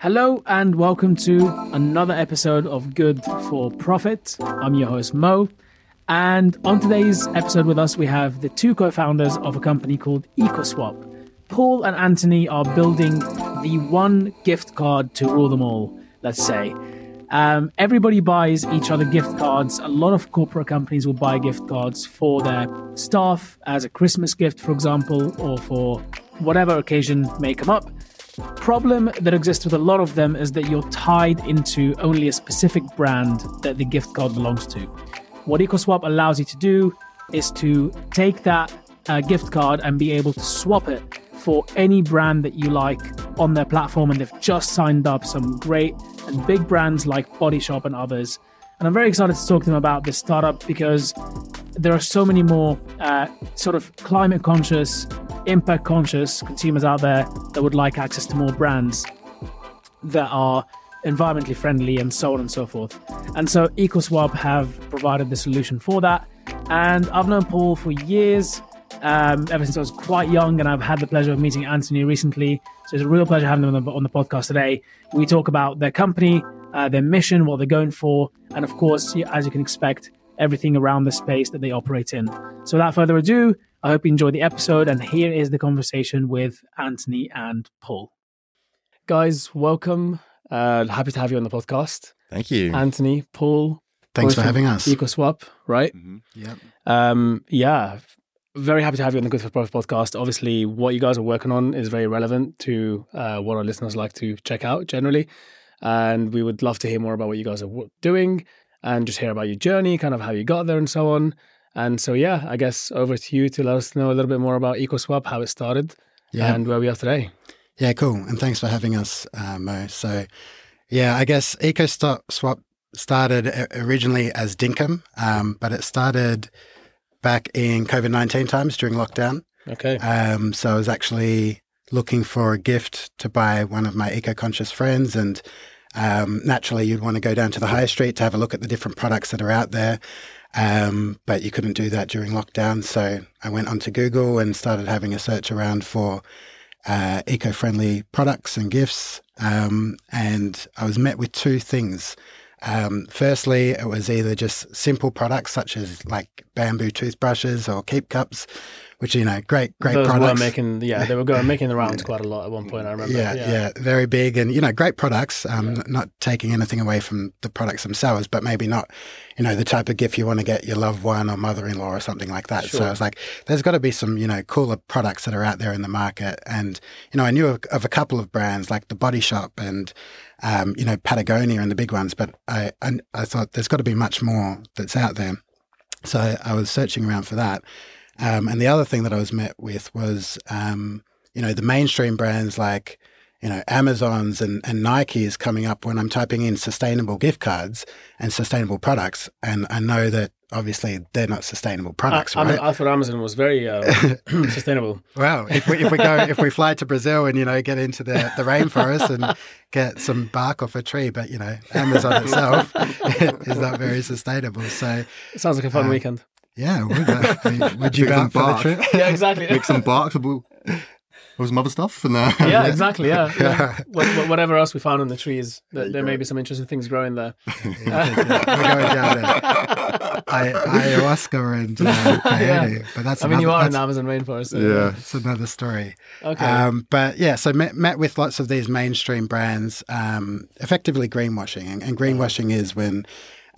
Hello and welcome to another episode of Good for Profit. I'm your host Mo, and on today's episode with us we have the two co-founders of a company called EcoSwap. Paul and Antony are building the one gift card to rule them all. Let's say. Um, everybody buys each other gift cards. A lot of corporate companies will buy gift cards for their staff as a Christmas gift, for example, or for whatever occasion may come up. Problem that exists with a lot of them is that you're tied into only a specific brand that the gift card belongs to. What EcoSwap allows you to do is to take that uh, gift card and be able to swap it for any brand that you like on their platform. And they've just signed up some great and big brands like Body Shop and others. And I'm very excited to talk to them about this startup because there are so many more uh, sort of climate conscious, impact conscious consumers out there that would like access to more brands that are environmentally friendly and so on and so forth. And so EcoSwap have provided the solution for that. And I've known Paul for years um, ever since I was quite young, and I've had the pleasure of meeting Antony recently. So it's a real pleasure having them on the, on the podcast today. We talk about their company, uh, their mission, what they're going for, and of course, as you can expect, everything around the space that they operate in. So without further ado, I hope you enjoy the episode, and here is the conversation with Antony and Paul. Guys, welcome. Uh, happy to have you on the podcast. Thank you. Antony, Paul. Thanks for having us. EcoSwap, right? Mm-hmm. Yeah. Um, yeah, very happy to have you on the Good for Profit podcast. Obviously, what you guys are working on is very relevant to uh, what our listeners like to check out generally. And we would love to hear more about what you guys are doing and just hear about your journey, kind of how you got there and so on. And so, yeah, I guess over to you to let us know a little bit more about EcoSwap, how it started, Yeah. and where we are today. Yeah, cool. And thanks for having us, uh, Mo. So, yeah, I guess EcoSwap started originally as Dinkum, um, but it started back in COVID 19 times during lockdown. Okay. Um, so I was actually looking for a gift to buy one of my eco conscious friends. And um, naturally, you'd want to go down to the high street to have a look at the different products that are out there. Um, but you couldn't do that during lockdown. So I went onto Google and started having a search around for uh, eco friendly products and gifts. Um, and I was met with two things. Um, firstly, it was either just simple products such as like bamboo toothbrushes or keep cups, which you know, great, great Those products. were making, yeah, they were going making the rounds quite a lot at one point. I remember. yeah, yeah, very big and you know, great products. Um, n- not taking anything away from the products themselves, but maybe not, you know, the type of gift you want to get your loved one or mother-in-law or something like that. So Sure. I was like, there's got to be some, you know, cooler products that are out there in the market. And you know, I knew of, of a couple of brands like the Body Shop and um, you know, Patagonia and the big ones, but I, I, I thought there's got to be much more that's out there. So I, I was searching around for that. Um, and the other thing that I was met with was, um, you know, the mainstream brands like, you know, Amazon's and, and Nike is coming up when I'm typing in sustainable gift cards and sustainable products. And I know that obviously they're not sustainable products, I, I, right? mean, I thought Amazon was very uh, sustainable. Well, if we, if we go if we fly to Brazil and you know get into the, the rainforest and get some bark off a tree, but you know Amazon itself is not very sustainable. So It sounds like a fun Uh, weekend. yeah, would, uh, I mean, would you go some out for the trip? Yeah, exactly. Make some bark. We'll, with some other stuff. And, uh, yeah, exactly. Yeah, yeah. What, whatever else we found in the trees, there, there may be some interesting things growing there. Yeah, we're going down there. I, ayahuasca and uh, but that's I mean, you are in the Amazon rainforest. so- Yeah. It's another story. Okay. Um, but yeah, so met, met with lots of these mainstream brands, um, effectively greenwashing. And, and greenwashing is when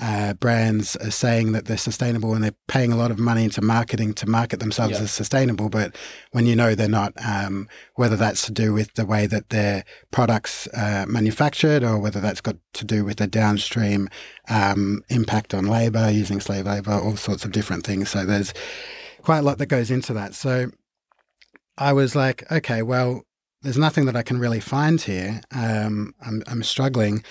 uh, brands are saying that they're sustainable and they're paying a lot of money into marketing to market themselves Yeah. as sustainable. But when you know they're not, um, whether that's to do with the way that their products uh, manufactured or whether that's got to do with the downstream um, impact on labor, using slave labor, all sorts of different things. So there's quite a lot that goes into that. So I was like, okay, well, there's nothing that I can really find here. Um, I'm, I'm struggling.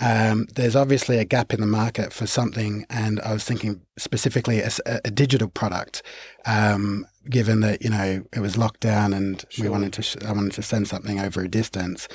Um, there's obviously a gap in the market for something, and I was thinking specifically a digital product. Um, given that you know it was locked down, and we wanted to, sh- I wanted to send something over a distance.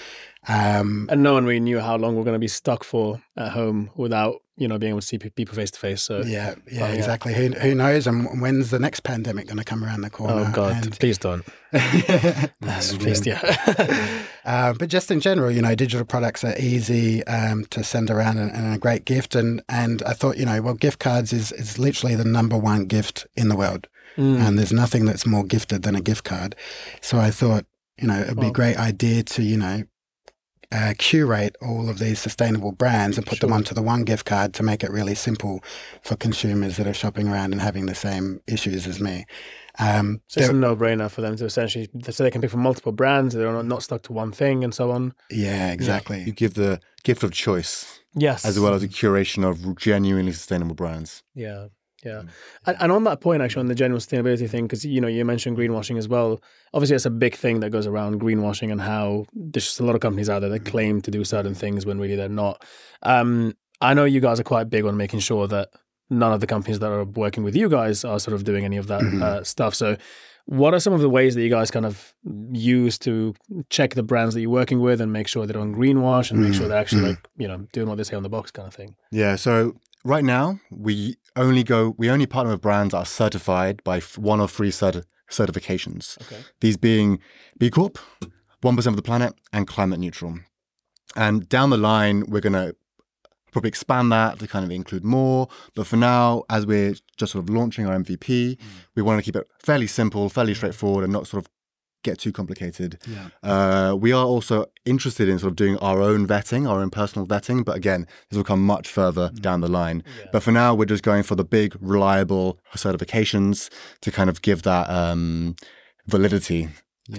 Um, and no one really knew how long we're going to be stuck for at home without you know being able to see people face to face. So Yeah, yeah, exactly. Who who knows? And when's the next pandemic going to come around the corner? oh god, And- please don't. please, yeah. Uh, but just in general, you know, digital products are easy um, to send around and, and a great gift. And, and I thought, you know, well, gift cards is, is literally the number one gift in the world. Mm. And there's nothing that's more gifted than a gift card. So I thought, you know, it'd be a Well- great idea to, you know, uh, curate all of these sustainable brands and put them onto the one gift card to make it really simple for consumers that are shopping around and having the same issues as me. Um, So it's a no-brainer for them to essentially so they can pick from multiple brands. They're not, not stuck to one thing and so on. yeah, exactly. You give the gift of choice Yes, as well as a curation of genuinely sustainable brands. Yeah, yeah. Mm. And, and on that point, actually, on the general sustainability thing, because you know you mentioned greenwashing as well. Obviously, it's a big thing that goes around greenwashing and how there's just a lot of companies out there that claim to do certain things when really they're not. Um, I know you guys are quite big on making sure that none of the companies that are working with you guys are sort of doing any of that Mhm. uh, stuff. So. What are some of the ways that you guys kind of use to check the brands that you're working with and make sure they don't greenwash and make sure Mhm. they're actually Mhm. like you know doing what they say on the box kind of thing? Yeah. So right now we only go we only partner with brands that are certified by one or three cert- certifications. Okay. These being B Corp, one percent of the planet, and climate neutral. And down the line, we're gonna probably expand that to kind of include more. But for now, as we're just sort of launching our MVP, mm. we want to keep it fairly simple, fairly straightforward, and not sort of get too complicated. Yeah. Uh, we are also interested in sort of doing our own vetting, our own personal vetting, but again, this will come much further down the line. Yeah. But for now, we're just going for the big, reliable certifications to kind of give that um, validity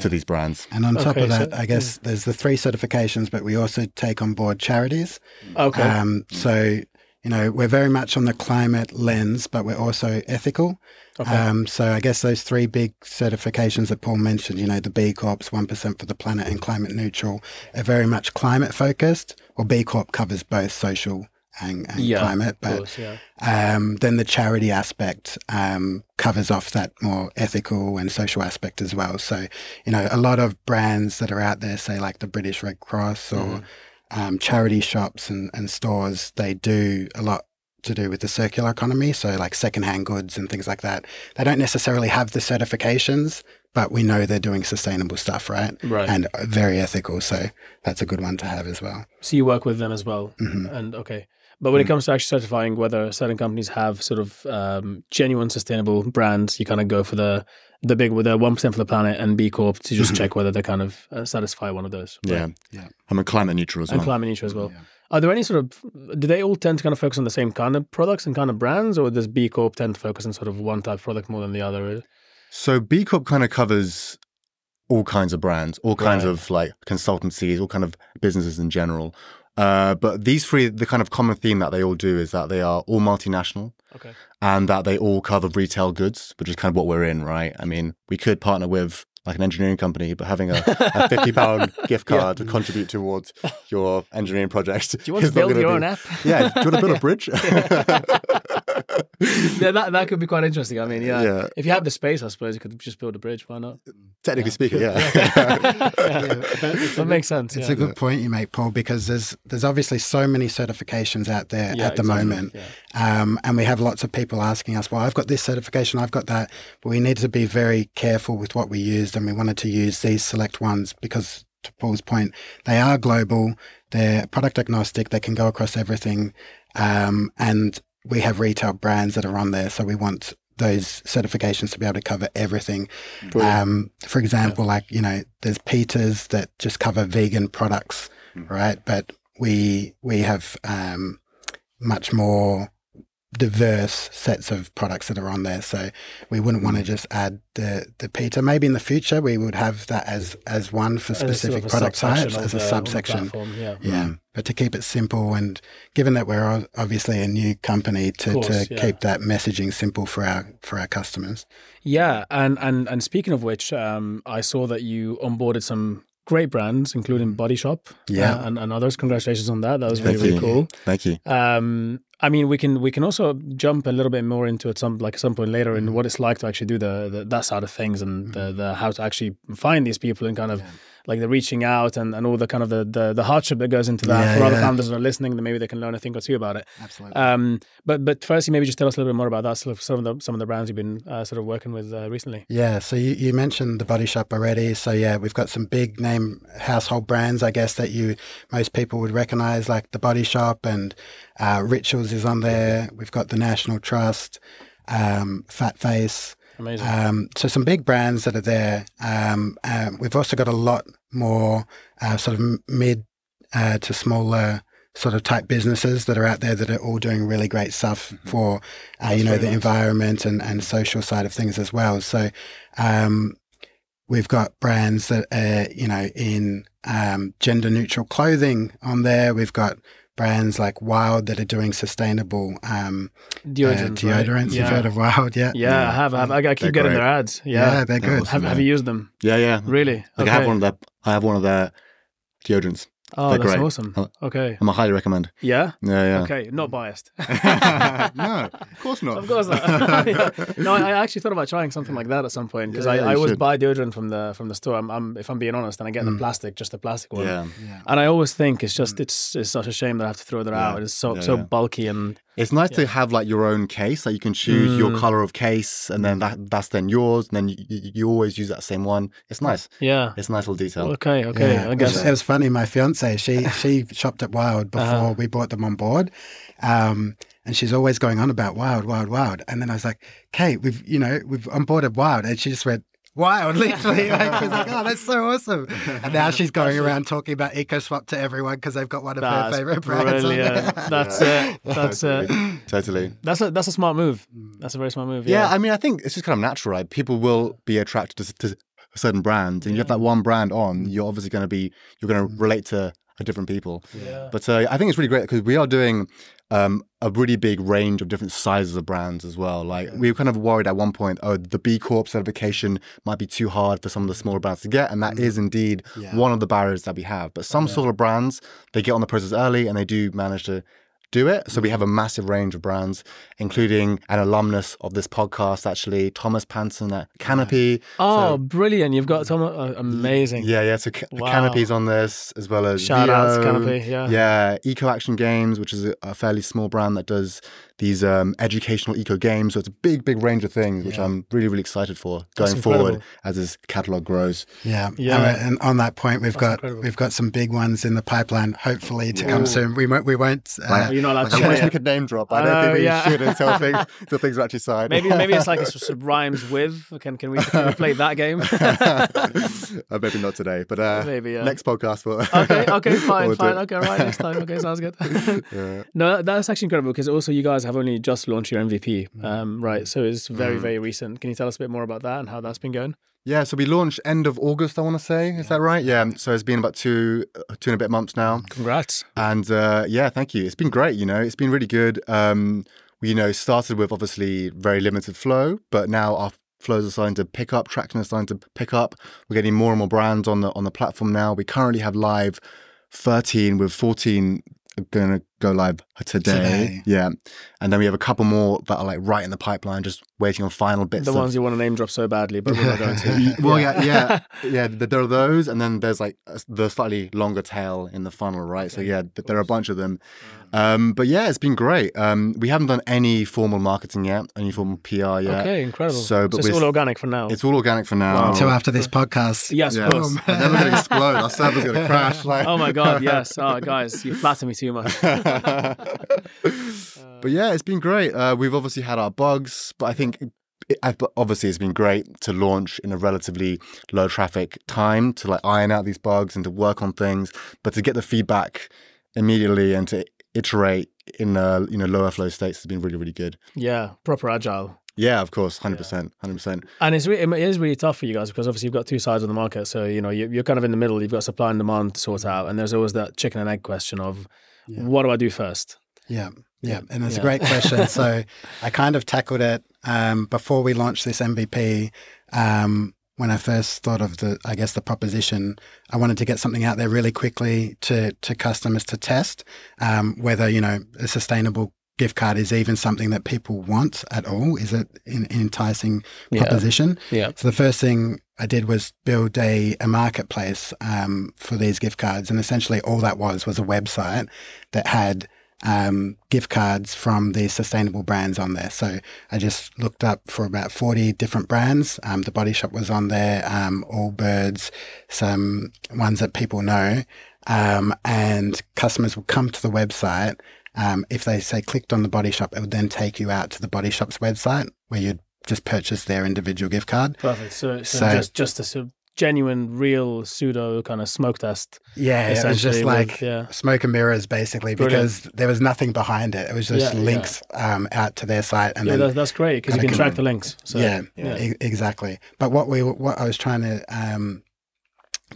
to these brands. And on top of that, so- I guess there's the three certifications, but we also take on board charities. Okay. Um, so, you know, we're very much on the climate lens, but we're also ethical. okay. Um, so I guess those three big certifications that Paul mentioned, you know, the B Corps, 1% for the planet and climate neutral, are very much climate focused. Or B Corp covers both social and, and Yeah, climate, but course, yeah. um, then the charity aspect um, covers off that more ethical and social aspect as well. So, you know, a lot of brands that are out there, say like the British Red Cross or um, charity shops and, and stores, they do a lot to do with the circular economy. So, like secondhand goods and things like that. They don't necessarily have the certifications, but we know they're doing sustainable stuff, right? Right. And very ethical. So, that's a good one to have as well. so you work with them as well, Mhm. and okay. But when it comes to actually certifying whether certain companies have sort of um, genuine sustainable brands, you kind of go for the the big the one percent for the planet and B Corp to just Mhm. check whether they kind of uh, satisfy one of those. Yeah. right? Yeah. I'm a climate neutral as well. And well. climate neutral as well. Yeah. Are there any sort of do they all tend to kind of focus on the same kind of products and kind of brands, or does B Corp tend to focus on sort of one type of product more than the other? So B Corp kind of covers all kinds of brands, all kinds Right. of like consultancies, all kind of businesses in general. Uh, but these three, the kind of common theme that they all do is that they are all multinational Okay. and that they all cover retail goods, which is kind of what we're in, right? I mean, we could partner with like an engineering company, but having a, a fifty pound gift Yeah. card to contribute towards your engineering project. Do you want to build gonna your be- own app? Yeah, do you want to build a bridge? yeah, that that could be quite interesting. I mean, yeah. Yeah. If you have the space, I suppose you could just build a bridge. Why not? Technically speaking, yeah. that makes sense. It's yeah. a good point you make, Paul, because there's there's obviously so many certifications out there Yeah, at the exactly, moment, yeah. um, and we have lots of people asking us, "Well, I've got this certification, I've got that," but we need to be very careful with what we and we wanted to use these select ones because, to Paul's point, they are global, they're product agnostic, they can go across everything, um, and we have retail brands that are on there, so we want those certifications to be able to cover everything. Um, for example, like, you know, there's PETAs that just cover vegan products, right? But we, we have, um, much more diverse sets of products that are on there. So we wouldn't want to just add the, the PETA. Maybe in the future we would have that as, as one for As sort of specific product types as a the- subsection. Yeah. Yeah, but to keep it simple and given that we're obviously a new company to, Course, to yeah. keep that messaging simple for our for our customers. Yeah, and and and speaking of which, um, I saw that you onboarded some great brands, including Body Shop, Yeah. uh, and, and others. Congratulations on that. That was really really cool. Thank you. Um, I mean, we can we can also jump a little bit more into it some like some point later in what it's like to actually do the, the that side of things and the, the how to actually find these people and kind of like the reaching out and, and all the kind of the, the, the hardship that goes into that Yeah, for other yeah. founders that are listening, then maybe they can learn a thing or two about it. Absolutely. Um, but but firstly, maybe just tell us a little bit more about that. Sort of some of the some of the brands you've been uh, sort of working with uh, recently. Yeah, so you, you mentioned the Body Shop already. So yeah, we've got some big name household brands, I guess, that you most people would recognize, like the Body Shop and uh, Rituals is on there. We've got the National Trust, um, Fat Face. Amazing. Um, so some big brands that are there. Um, um, we've also got a lot more uh, sort of mid uh, to smaller sort of type businesses that are out there that are all doing really great stuff for uh, you know the nice. environment and, and social side of things as well. So um, we've got brands that are you know in um, gender neutral clothing on there. We've got brands like Wild that are doing sustainable um, deodorants. uh, right? Yeah. You've heard of Wild, yeah? Yeah, I have. I, have. I, I keep They're getting great. their ads. Yeah, Yeah. they're They're good. awesome. have, have you used them? Yeah, yeah. Really? Like I have one of their. I have one of their deodorants. Oh, they're that's great. awesome. Oh. Okay. Um, I'm a highly recommend. Yeah. Yeah, yeah. Okay. Not biased. no, of course not. Of course not. Yeah. No, I I actually thought about trying something like that at some point because Yeah, I, yeah, I you always should. buy deodorant from the from the store. I'm, I'm if I'm being honest, and I get the mm. plastic, just the plastic one. Yeah, yeah. And I always think it's just mm. it's it's such a shame that I have to throw that Yeah. out. It's so Yeah, so yeah. bulky and it's nice to have like your own case. Like you can choose your Mm. color of case, and then that that's then yours. And then you, you, you always use that same one. It's nice. yeah. It's a nice little detail. Okay. Okay. Yeah. I It guess. was, it was funny. My fiance, she she shopped at Wild before Uh-huh. we brought them on board, um, and she's always going on about Wild, Wild, Wild. And then I was like, Kate, we've you know we've onboarded Wild, and she just went. Wild, literally. Like, she was like, "Oh, that's so awesome!" And now she's going around talking about EcoSwap to everyone because they've got one of That's her favorite brands. on brilliant. there. That's it. That's it. totally. totally. That's a that's a smart move. Mm. That's a very smart move. Yeah. Yeah. I mean, I think it's just kind of natural, right? People will be attracted to, to certain brands, and you have that one brand on, mm. you're obviously going to be, you're going to mm. relate to different people. yeah. But uh, I think it's really great because we are doing um, a really big range of different sizes of brands as well. Like we were kind of worried at one point, oh, the B Corp certification might be too hard for some of the smaller brands to get, and that is indeed Yeah. one of the barriers that we have. But some sort of brands, they get on the process early and they do manage to do it. So we have a massive range of brands, including an alumnus of this podcast, actually, Thomas Panson at Canopy. Oh, brilliant! You've got some uh, amazing. Yeah, yeah. So Wow. Canopy's on this as well as Shout out to Canopy, yeah. yeah. Eco Action Games, which is a fairly small brand that does these um, educational eco games. So it's a big, big range of things, which I'm really, really excited for going forward as this catalog grows. Yeah, Yeah. And, and on that point, we've got incredible. we've got some big ones in the pipeline, hopefully to come soon. We won't we won't. Uh, You're not allowed to I wish we could name drop. I don't Oh, think we yeah. should until things, until things are actually signed. Maybe maybe it's like it sort of rhymes with. Can can we, can we play that game? uh, maybe not today, but uh, Maybe, yeah. next podcast. We'll okay, okay, fine, we'll fine. Okay, right, next time. Okay, sounds good. Yeah. No, that's actually incredible because also you guys have only just launched your MVP, Mm. um, right? So it's very, very recent. Can you tell us a bit more about that and how that's been going? Yeah, so we launched end of August, I want to say. Is that right? Yeah. So it's been about two, uh, two and a bit months now. Congrats. And uh, yeah, thank you. It's been great. You know, it's been really good. Um, we, you know, started with obviously very limited flow, but now our flows are starting to pick up. Traction is starting to pick up. We're getting more and more brands on the on the platform now. We currently have live 13 with 14 going to go live today. Today. Yeah, and then we have a couple more that are like right in the pipeline, just waiting on final bits. The of, ones you want to name drop so badly, but we're not going to. well, yeah, yeah, yeah. th- There are those, and then there's like the slightly longer tail in the funnel, right? So yeah, there are a bunch of them. Um, but yeah, it's been great. Um, we haven't done any formal marketing yet, any formal PR yet. Okay, incredible. So, but it's all organic for now. It's all organic for now. until after this podcast. yes, yeah. of course. And then we're going to explode. Our server's going to crash. Like. Oh my god, yes. Oh, guys, you flatter me too much. but yeah, it's been great. Uh, we've obviously had our bugs, but I think it, but obviously it's been great to launch in a relatively low traffic time to like iron out these bugs and to work on things, but to get the feedback immediately and to iterate in uh, you know lower flow states has been really really good. Yeah, proper agile. Yeah, of course, hundred percent, hundred percent. And it's re- it is really tough for you guys because obviously you've got two sides of the market. So you know you're kind of in the middle. You've got supply and demand to sort out, and there's always that chicken and egg question of what do I do first? Yeah, yeah, and it's Yeah. a great question. so I kind of tackled it um, before we launched this MVP. Um, when I first thought of the, I guess the proposition, I wanted to get something out there really quickly to to customers to test um, whether you know a sustainable gift card is even something that people want at all. Is it an enticing proposition? Yeah. So the first thing I did was build a, a marketplace um, for these gift cards, and essentially all that was was a website that had um, gift cards from these sustainable brands on there. So I just looked up for about forty different brands. Um, the Body Shop was on there, um, Allbirds, some ones that people know, um, and customers would come to the website. Um, if they say clicked on the Body Shop, it would then take you out to the Body Shop's website where you'd just purchase their individual gift card. Perfect. So, so, So- just just a sort of genuine, real pseudo kind of smoke test. Yeah, it was just with- like yeah. smoke and mirrors, basically, Brilliant. because there was nothing behind it. It was just Yeah, yeah. links Um, out to their site, and yeah, then that's great because you can track the links. So, yeah, yeah. e- exactly. But what we what I was trying to um,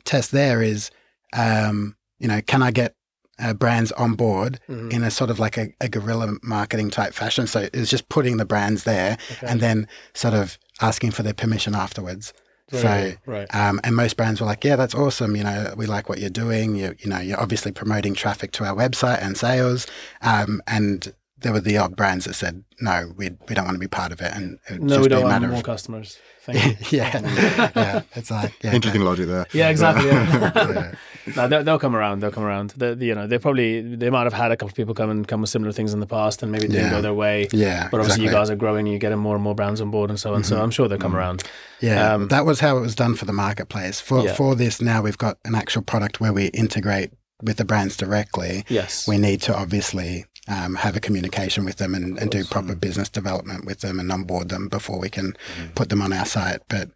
test there is, um, you know, can I get uh, brands on board Mhm. in a sort of like a, a guerrilla marketing type fashion? So it's just putting the brands there Okay. and then sort of asking for their permission afterwards. Very so right. Um, and most brands were like, "Yeah, that's awesome. You know, we like what you're doing. You, you know, you're obviously promoting traffic to our website and sales." Um, and there were the odd brands that said, "No, we we don't want to be part of it." And it would No, just we be a don't want matter more of customers. Yeah, yeah. It's like yeah, Interesting logic there. Yeah, exactly. Yeah. yeah. no, they'll, they'll come around. They'll come around. They, you know, they probably they might have had a couple of people come and come with similar things in the past, and maybe it didn't Yeah. go their way. Yeah, But obviously, you guys are growing. You're getting more and more brands on board, and so on. So I'm sure they'll come around. Yeah, Um, that was how it was done for the marketplace. For Yeah. for this now, we've got an actual product where we integrate with the brands directly. Yes. We need to obviously um, have a communication with them and, and do proper business development with them and onboard them before we can put them on our site. But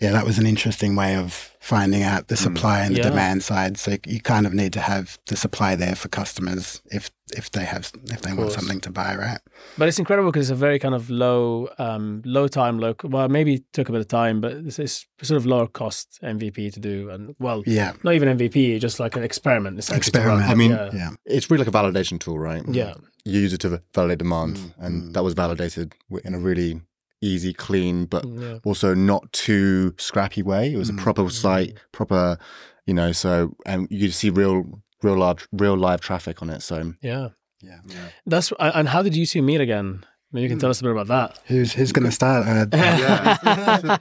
yeah, that was an interesting way of finding out the supply and the Yeah. demand side. So you kind of need to have the supply there for customers if if they have if they want something to buy, right? But it's incredible because it's a very kind of low, um, low time, low. Well, maybe it took a bit of time, but it's, it's sort of lower cost MVP to do, and well, Yeah, not even MVP, just like an experiment. essentially to experiment. run. I mean, yeah, yeah, It's really like a validation tool, right? yeah, You use it to validate demand, Mm, and mm. that was validated in a really easy, clean, but yeah. also not too scrappy way. It was a Mm. proper site, proper, you know. So and you could see real, real large, real live traffic on it. So yeah. yeah. That's and how did you two meet again? Maybe you can tell us a bit about that. Who's who's going to start? Uh, Yeah.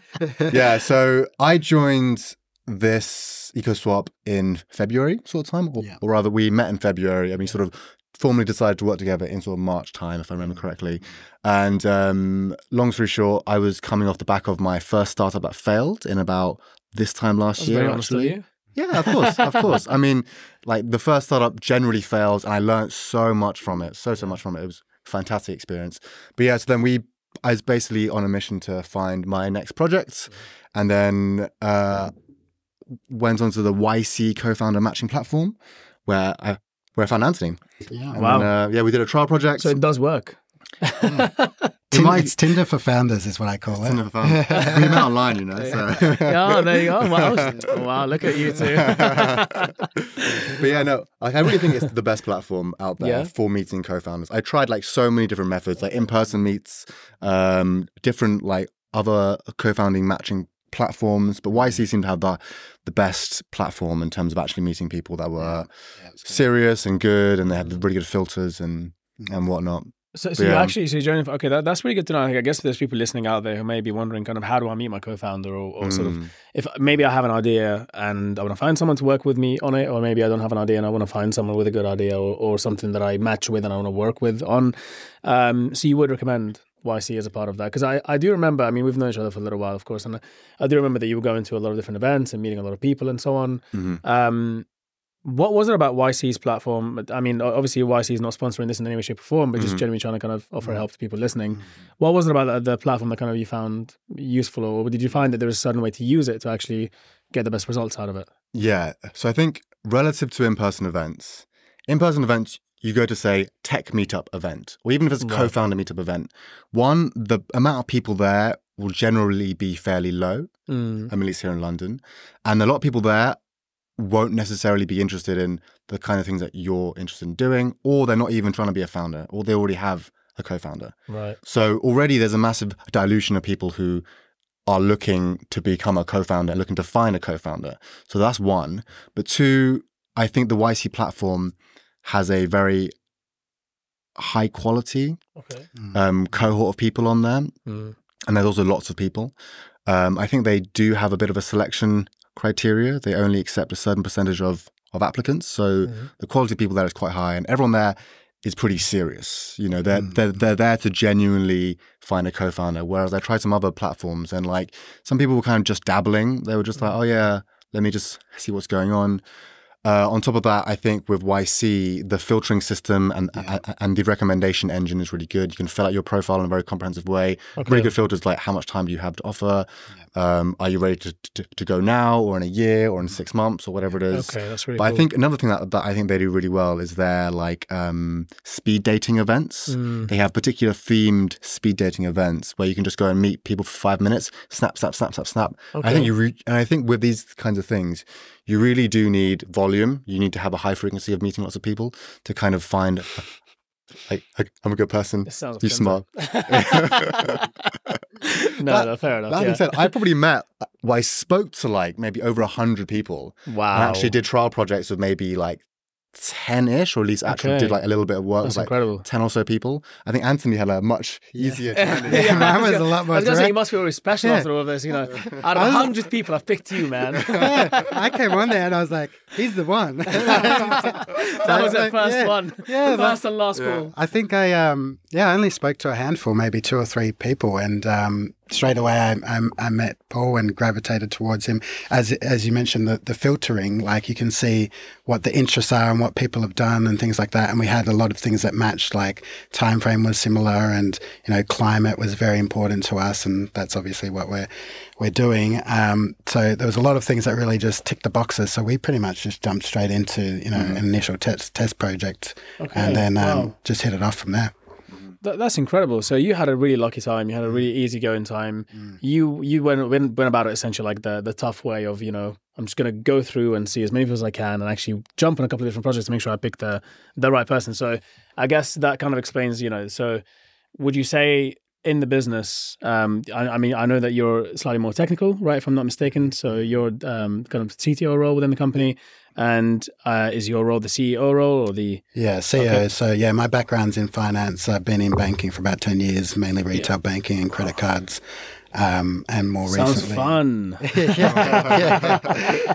yeah, so I joined this EcoSwap in February sort of time, or, Yeah. or rather, we met in February and we sort of formally decided to work together in sort of March time, if I remember correctly. And um, long story short, I was coming off the back of my first startup that failed in about this time last year. very honest of actually. Yeah, of course, of course. I mean, like the first startup generally fails, and I learned so much from it, so so much from it. It was a fantastic experience. But yeah, so then we, I was basically on a mission to find my next project, and then uh, went onto the YC co-founder matching platform, where I where I found Antony. yeah. And Wow. then, uh, yeah, we did a trial project. So it does work. It Tin- might- it's Tinder for founders, is what I call it. Tinder for founders. we met online, you know. So. yeah, there you go. Wow, wow, look at you two. but yeah, no, like, I really think it's the best platform out there Yeah. for meeting co-founders. I tried like so many different methods, like in-person meets, um, different like other co-founding matching platforms, but YC seemed to have the the best platform in terms of actually meeting people that were Yeah, serious and good, and they had really good filters and and whatnot. So, so Yeah. you actually, so you're joining. Okay, that, that's really good to know. I guess there's people listening out there who may be wondering, kind of, how do I meet my co-founder, or, or sort of, Mm. if maybe I have an idea and I want to find someone to work with me on it, or maybe I don't have an idea and I want to find someone with a good idea, or, or something that I match with and I want to work with on. Um, so you would recommend YC as a part of that because I, I do remember. I mean, we've known each other for a little while, of course, and I, I do remember that you were going to a lot of different events and meeting a lot of people and so on. Mhm. Um, what was it about YC's platform? I mean, obviously YC is not sponsoring this in any way, shape, or form, but just Mhm. genuinely trying to kind of offer help to people listening. Mm. What was it about the, the platform that kind of you found useful, or did you find that there was a certain way to use it to actually get the best results out of it? Yeah. So I think relative to in-person events, in-person events, you go to say tech meetup event, or even if it's a Right. co-founder meetup event, one, the amount of people there will generally be fairly low. Mm. I mean, at least here in London. And a lot of people there won't necessarily be interested in the kind of things that you're interested in doing, or they're not even trying to be a founder, or they already have a co-founder. Right. So already there's a massive dilution of people who are looking to become a co-founder, looking to find a co-founder. So that's one. But two, I think the YC platform has a very high quality Okay. um, cohort of people on there, Mm. and there's also lots of people. Um, I think they do have a bit of a selection criteria. They only accept a certain percentage of of applicants, so Mhm. the quality of people there is quite high, and everyone there is pretty serious. You know, they're Mm. they're they're there to genuinely find a co-founder. Whereas I tried some other platforms, and like some people were kind of just dabbling. They were just like, oh yeah, let me just see what's going on. Uh, on top of that, I think with YC, the filtering system and Yeah. a- and the recommendation engine is really good. You can fill out your profile in a very comprehensive way. Okay. Really good filters like how much time do you have to offer? Um, are you ready to, to, to go now, or in a year, or in six months, or whatever it is? Okay, that's really But cool. I think another thing that, that I think they do really well is their like um, speed dating events. Mm. They have particular themed speed dating events where you can just go and meet people for five minutes, snap, snap, snap, snap, snap. I think you re- and I think with these kinds of things, you really do need volume. You need to have a high frequency of meeting lots of people to kind of find. Like, I'm a good person. You smart. no, That- no, fair enough. That yeah. being said, I probably met. Well, I spoke to like maybe over a hundred people. wow. and actually did trial projects with maybe like 10 ish, or at least actually Okay. did like a little bit of work That's with like incredible. 10 or so people. I think Antony had a much easier time. Yeah, mine was I a lot I more was gonna say you must feel really special Yeah. after all of this. You know, out of I a hundred people, I've picked you, man. yeah, I came on there and I was like, he's the one. that was the Like, first yeah. one. Yeah, that- first and last call. I think I um yeah I only spoke to a handful, maybe two or three people, and um, straight away I, I, I met Paul and gravitated towards him. As as you mentioned, the, the filtering, like you can see what the interests are and what people have done and things like that. And we had a lot of things that matched, like time frame was similar, and you know climate was very important to us, and that's obviously what we're we're doing. Um, so there was a lot of things that really just ticked the boxes. So we pretty much just jumped straight into you know an initial test test project, Okay, and then um, wow. just hit it off from there. That, that's incredible. So you had a really lucky time. You had a really easy going time. You you went, went went about it essentially like the the tough way of you know I'm just gonna go through and see as many people as I can and actually jump on a couple of different projects to make sure I pick the the right person. So I guess that kind of explains you know. So would you say in the business? Um, I, I mean I know that you're slightly more technical, right? If I'm not mistaken. So you're um, kind of CTO role within the company, and uh, is your role the CEO role or the Yeah, CEO. Okay. So yeah, my background's in finance. I've been in banking for about ten years, mainly retail banking and credit cards, um, and more sounds recently. fun? yeah,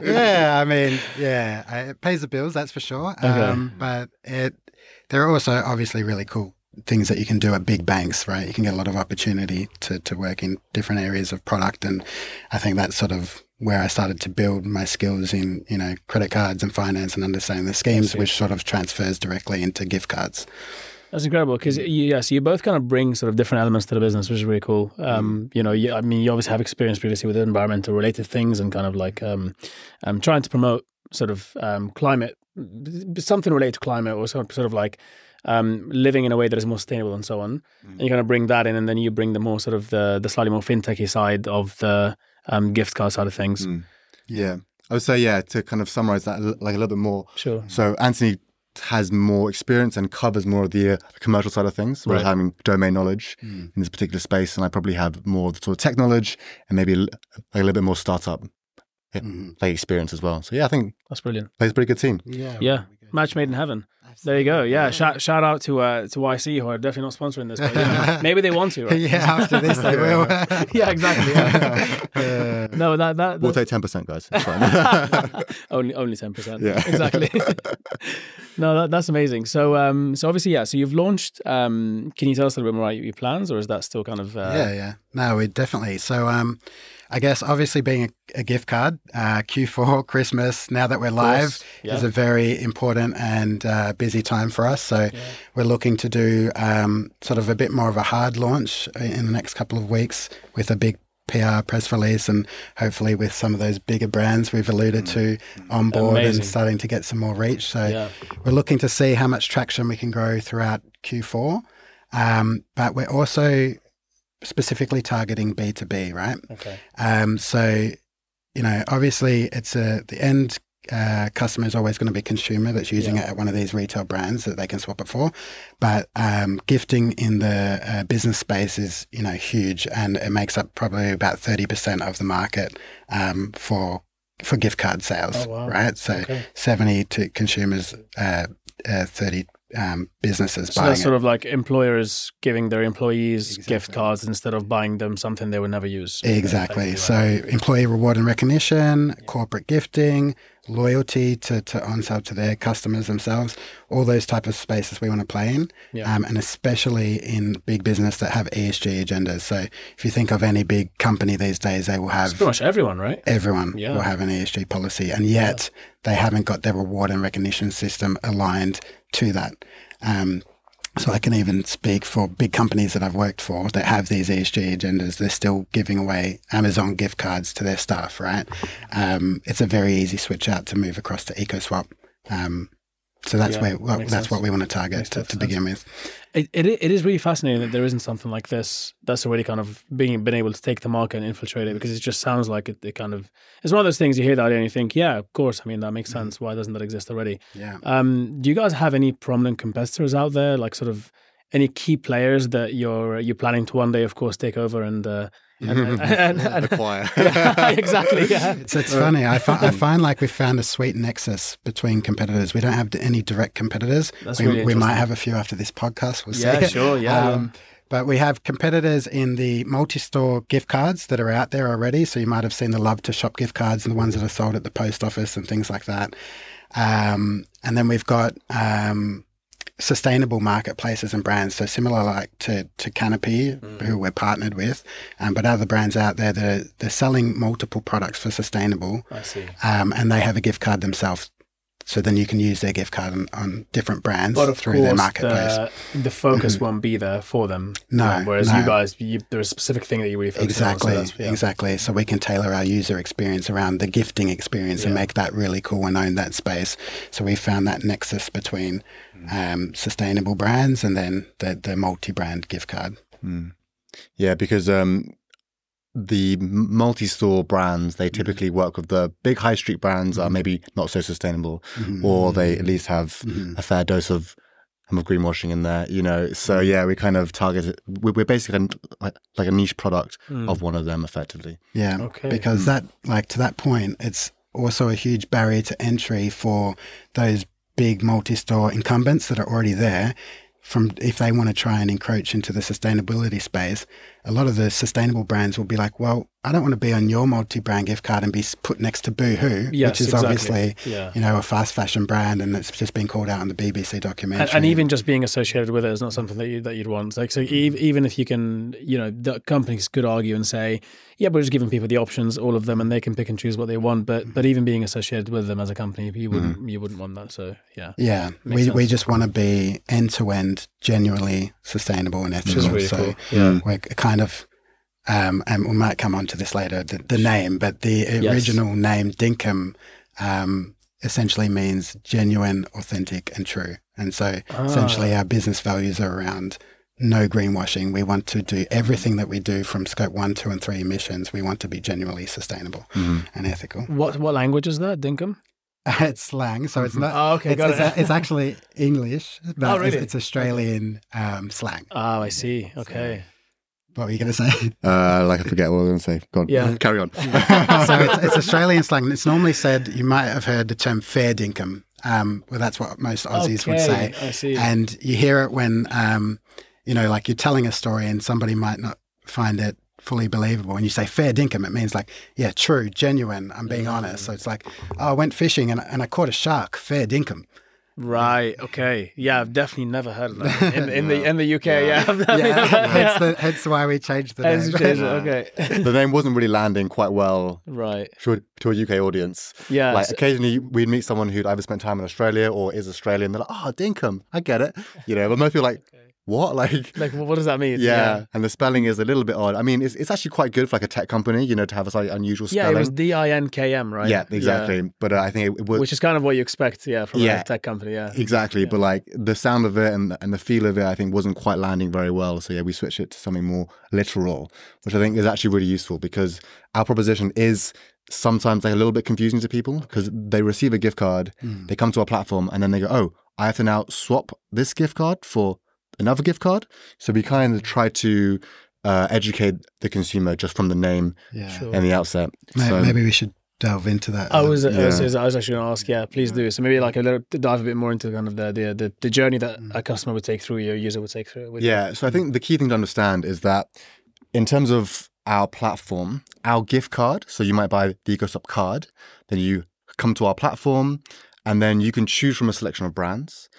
yeah, I mean, yeah, it pays the bills, that's for sure. Um, but it, there are also obviously really cool things that you can do at big banks, right? You can get a lot of opportunity to, to work in different areas of product. And I think that's sort of where I started to build my skills in, you know, credit cards and finance and understanding the schemes, which sort of transfers directly into gift cards. That's incredible because yeah, so you both kind of bring sort of different elements to the business, which is really cool. Um, You know, you, I mean, you obviously have experience previously with environmental related things and kind of like um, um, trying to promote sort of um, climate, something related to climate or sort of, sort of like um, living in a way that is more sustainable and so on. And you kind of bring that in, and then you bring the more sort of the the slightly more fintechy side of the um, gift card side of things. Mm. Yeah. I would say, yeah, to kind of summarize that like a little bit more. Sure. So Antony has more experience and covers more of the uh, commercial side of things, Right. right. having domain knowledge in this particular space. And I probably have more of the sort of tech knowledge and maybe a, like a little bit more startup uh, Mhm. like experience as well. So yeah, I think That's brilliant. plays a pretty good team. Yeah. Yeah, match made in heaven. There you go. Yeah, shout shout out to uh, to YC who are definitely not sponsoring this, but you know, maybe they want to. Right? yeah, after this they will. yeah, exactly. yeah. no, that that We'll take 10%, guys. It's fine. only only ten percent. Yeah. exactly. no, that, that's amazing. So um, so obviously, yeah. So you've launched. Um, can you tell us a little bit more about your plans, or is that still kind of? Uh, yeah, yeah. No, we definitely. So, um, I guess obviously being a, a gift card, uh, Q4, Christmas, now that we're live, yeah. is a very important and uh, busy time for us. So, we're looking to do um, sort of a bit more of a hard launch in the next couple of weeks with a big PR press release and hopefully with some of those bigger brands we've alluded to on board Amazing. and starting to get some more reach. So, Yeah. we're looking to see how much traction we can grow throughout Q4. Um, but we're also specifically targeting B2B, right? Okay. Um, so, you know, obviously it's a, the end uh, customer is always going to be consumer that's using Yeah. it at one of these retail brands that they can swap it for. But um, gifting in the uh, business space is, you know, huge and it makes up probably about 30% of the market um, for for gift card sales, Oh, wow. right? So Okay. 70 to consumers, uh, uh, 30 um, businesses So buying that's it. sort of like employers giving their employees gift cards instead of buying them something they would never use. Exactly. So employee reward and recognition, corporate gifting, loyalty to, to on-sell to their customers themselves, all those type of spaces we want to play in. Yeah. Um, and especially in big business that have ESG agendas. So if you think of any big company these days, they will It's have pretty much everyone, right? everyone Yeah. will have an ESG policy, and yet they haven't got their reward and recognition system aligned to that. Um, so I can even speak for big companies that I've worked for that have these ESG agendas. They're still giving away Amazon gift cards to their staff, right? Um, it's a very easy switch out to move across to EcoSwap. Um, so that's Yeah, where well, that's sense. what we want to target to, to begin with. It, it it is really fascinating that there isn't something like this that's already kind of being been able to take the market and infiltrate it because it just sounds like it, it kind of it's one of those things you hear that and you think yeah of course I mean that makes sense why doesn't that exist already Yeah. um do you guys have any prominent competitors out there like sort of any key players that you're you're planning to one day of course take over and uh and, and, and, and- Acquire. Yeah, exactly yeah It's, it's funny. I, fi- I find like we found a sweet nexus between competitors. We don't have any direct competitors. That's we, really we might have a few after this podcast. We'll Yeah, see. sure, yeah, Um, But we have competitors in the multi-store gift cards that are out there already. So you might have seen the Love2shop gift cards and the ones that are sold at the post office and things like that. Um, and then we've got um, sustainable marketplaces and brands. So similar like to, to Canopy, who we're partnered with, um, but other brands out there that are, they're selling multiple products for sustainable I see um, and they have a gift card themselves. So then you can use their gift card on, on different brands but of through course their marketplace. the, the focus won't be there for them No, you know, whereas no. you guys you, there's a specific thing that you really focus Exactly, on so yeah. exactly. So we can tailor our user experience around the gifting experience and make that really cool and own that space. So we found that nexus between Mm. um, sustainable brands and then the, the multi-brand gift card. Yeah, because um, the multi-store brands they typically mm-hmm. work with the big high street brands that are mm-hmm. maybe not so sustainable, mm-hmm. or they at least have a fair dose of of greenwashing in there. You know, so yeah, we kind of target it. we- We're basically like like a niche product of mm. one of them, effectively. Yeah, Okay. because mm. that, like, to that point, it's also a huge barrier to entry for those big multi-store incumbents that are already there. From if they want to try and encroach into the sustainability space, a lot of the sustainable brands will be like, "Well, I don't want to be on your multi-brand gift card and be put next to Boohoo, Yes, which is exactly. obviously, Yeah. you know, a fast fashion brand, and it's just been called out in the BBC documentary." and, and even just being associated with it is not something that you that you'd want. Like so, ev- even if you can, you know, the companies could argue and say, yeah, we're just giving people the options, all of them, and they can pick and choose what they want. But but even being associated with them as a company, you mm. wouldn't you wouldn't want that. So yeah, Yeah, we, we just want to be end to end, genuinely sustainable and ethical. really so cool. Yeah, we're kind of, um, and we might come on to this later, the, the name, but the original name Dinkum um, essentially means genuine, authentic, and true. And so Ah. essentially our business values are around no greenwashing. We want to do everything that we do from scope one, two, and three emissions. We want to be genuinely sustainable and ethical. What what language is that, Dinkum? it's slang, so it's not. Oh, okay, it's, got it's, it. it's actually English, but Oh, it's, really? it's Australian um, slang. Oh, I see. Okay. What were you going to say? Uh, like I forget what I was going to say. Go on. Yeah. carry on. so it's, it's Australian slang. It's normally said, you might have heard the term fair dinkum. Um, well, that's what most Aussies would say. I see. And you hear it when, um, you know, like you're telling a story and somebody might not find it fully believable. And you say fair dinkum, it means like, yeah, true, genuine, I'm being honest. So it's like, oh, I went fishing and, and I caught a shark, fair dinkum. Right. Okay. Yeah, I've definitely never heard of that in, in the in the UK. Yeah. Yeah, hence, the, hence why we changed the Hence name. the change. Okay. the name wasn't really landing quite well right. to a, to a UK audience. Yeah. like so- occasionally we'd meet someone who'd either spent time in Australia or is Australian. They're like, "Oh, Dinkum, I get it," you know. But most people are like, "What?" Like, like, what does that mean? yeah. And the spelling is a little bit odd. I mean, it's it's actually quite good for like a tech company, you know, to have a slightly unusual spelling. Yeah, it was D I N K M, right? Yeah, exactly. But uh, I think it, it would Which is kind of what you expect, yeah, from Yeah. a tech company. Yeah. exactly. But like the sound of it and and the feel of it, I think wasn't quite landing very well. So yeah, we switched it to something more literal, which I think is actually really useful because our proposition is sometimes like a little bit confusing to people because they receive a gift card, they come to our platform, and then they go, "Oh, I have to now swap this gift card for another gift card." So we kind of try to uh, educate the consumer just from the name Yeah. Sure. and the outset. May- So- Maybe we should delve into that. I was, I was, I was actually going to ask. Yeah, please do. So maybe like a little dive a bit more into kind of the the the, the journey that a customer would take through, your user would take through. With Yeah. So I think the key thing to understand is that in terms of our platform, our gift card, so you might buy the EcoSwap card, then you come to our platform, and then you can choose from a selection of brands,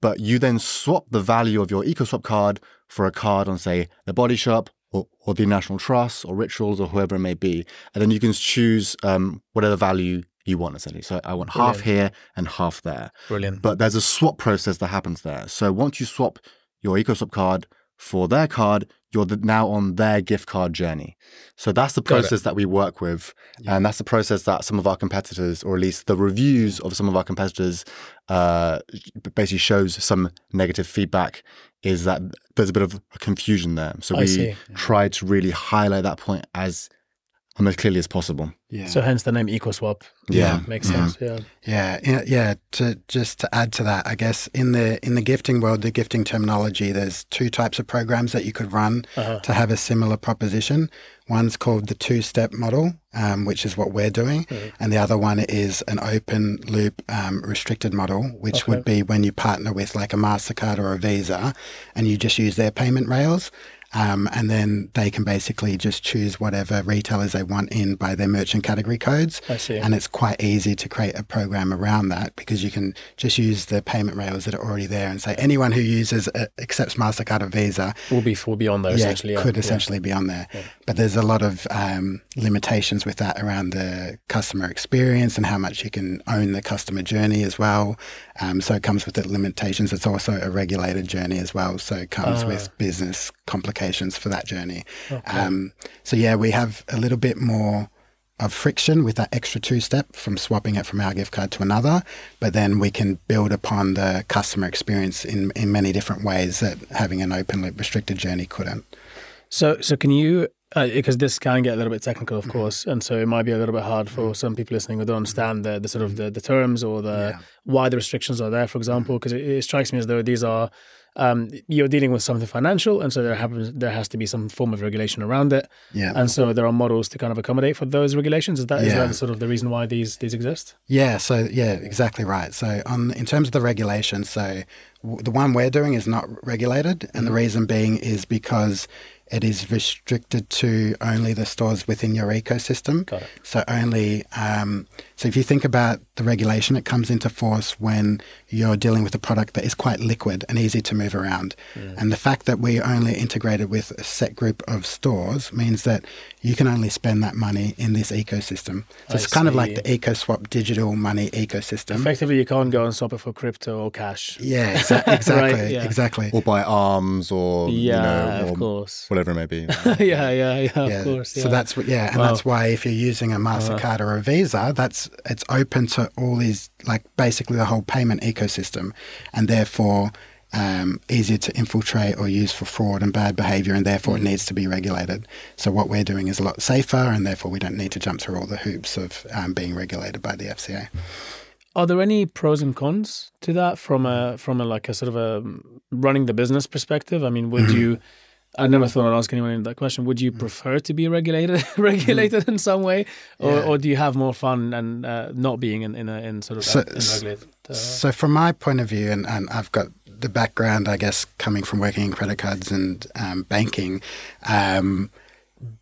but you then swap the value of your EcoSwap card for a card on, say, the Body Shop or, or the National Trust or Rituals or whoever it may be. And then you can choose um, whatever value you want, essentially. So I want half here and half there. Brilliant. But there's a swap process that happens there. So once you swap your EcoSwap card for their card, you're now on their gift card journey. So that's the process that we work with. And that's the process that some of our competitors, or at least the reviews of some of our competitors, uh, basically shows some negative feedback is that there's a bit of confusion there. So I we see. try to really highlight that point as as clearly as possible. yeah. So hence the name EcoSwap. Yeah. makes Mhm. sense. Yeah. Yeah, yeah, yeah. To just to add to that, I guess in the in the gifting world, the gifting terminology, there's two types of programs that you could run Uh-huh. to have a similar proposition. One's called the two-step model, um, which is what we're doing, Mhm. and the other one is an open loop um, restricted model, which Okay. would be when you partner with like a Mastercard or a Visa, and you just use their payment rails. Um, and then they can basically just choose whatever retailers they want in by their merchant category codes. I see. And it's quite easy to create a program around that because you can just use the payment rails that are already there and say anyone who uses uh, accepts Mastercard or Visa, We'll be will be on there yeah, essentially. Could Yeah. essentially be on there. But there's a lot of um, limitations with that around the customer experience and how much you can own the customer journey as well. Um, so it comes with the limitations. It's also a regulated journey as well. So it comes Ah. with business complications for that journey. Um, so yeah, we have a little bit more of friction with that extra two step from swapping it from our gift card to another, but then we can build upon the customer experience in, in many different ways that having an open loop restricted journey couldn't. So, so can you, uh, because this can get a little bit technical, Mm-hmm. of course, and so it might be a little bit hard for some people listening who don't understand the, the sort of the, the terms or the Mm-hmm. Yeah. Mm-hmm. why the restrictions are there, for example, because it, it strikes me as though these are um, you're dealing with something financial, and so there happens there has to be some form of regulation around it, Yeah. and so there are models to kind of accommodate for those regulations. Is that is Yeah. that sort of the reason why these these exist? Yeah, so yeah, exactly right. So on in terms of the regulation, so w- the one we're doing is not regulated, and the reason being is because it is restricted to only the stores within your ecosystem. Got it. So only um, so if you think about the regulation, it comes into force when you're dealing with a product that is quite liquid and easy to move around. And the fact that we only integrated with a set group of stores means that you can only spend that money in this ecosystem. So I it's kind of like see. the EcoSwap digital money ecosystem. Effectively, you can't go and swap it for crypto or cash. Yeah, exa- exactly, yeah. exactly. Or buy arms or, Yeah, you know, of or course. Whatever it may be. yeah, yeah, yeah, Yeah. of course. Yeah. So that's what, yeah, and Wow. That's why if you're using a Mastercard or a Visa, that's it's open to all these, like basically the whole payment ecosystem, and therefore um, easier to infiltrate or use for fraud and bad behavior, and therefore Mm. it needs to be regulated. So what we're doing is a lot safer, and therefore we don't need to jump through all the hoops of um, being regulated by the FCA. Are there any pros and cons to that from a from a like a sort of a running the business perspective? I mean, would Mm-hmm. you? I never thought I'd ask anyone that question. Would you prefer to be regulated regulated in some way, or. Yeah. or do you have more fun and uh, not being in in, a, in sort of So- uh, in regulated? Uh, So, from my point of view, and, and I've got the background, I guess, coming from working in credit cards and um, banking, um,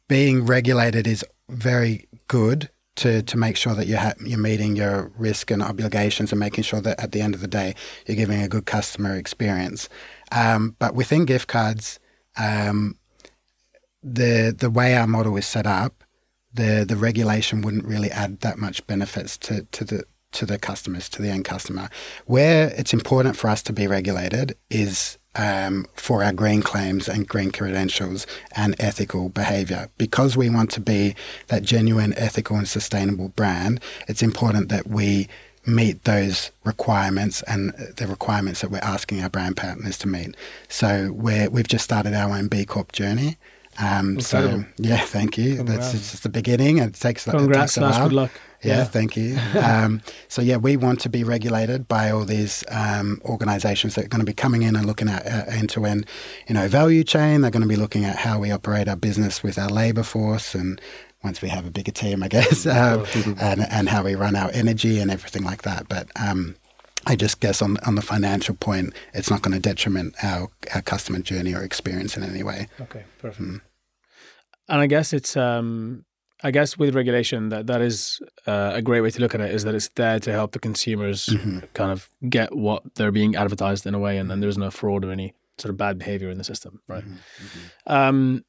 being regulated is very good to, to make sure that you're, ha- you're meeting your risk and obligations and making sure that at the end of the day, you're giving a good customer experience. Um, but within gift cards, um, the the way our model is set up, the the regulation wouldn't really add that much benefits to, to the to the customers, to the end customer. Where it's important for us to be regulated is um, for our green claims and green credentials and ethical behavior. Because we want to be that genuine, ethical, and sustainable brand, it's important that we meet those requirements and the requirements that we're asking our brand partners to meet. So we're, we've just started our own B Corp journey. Um, so yeah, thank you. That's Congrats. it's just the beginning. It takes it Congrats takes a while. good luck. Yeah, Yeah. thank you. um, so yeah, we want to be regulated by all these um, organisations that are going to be coming in and looking at uh, end-to-end, you know, value chain. They're going to be looking at how we operate our business with our labour force and. Once we have a bigger team, I guess, um, and and how we run our energy and everything like that. But um, I just guess on on the financial point, it's not going to detriment our our customer journey or experience in any way. Okay, perfect. And I guess it's um I guess with regulation that that is uh, a great way to look at it is that it's there to help the consumers kind of get what they're being advertised in a way and, and there's no fraud or any sort of bad behavior in the system, right? Um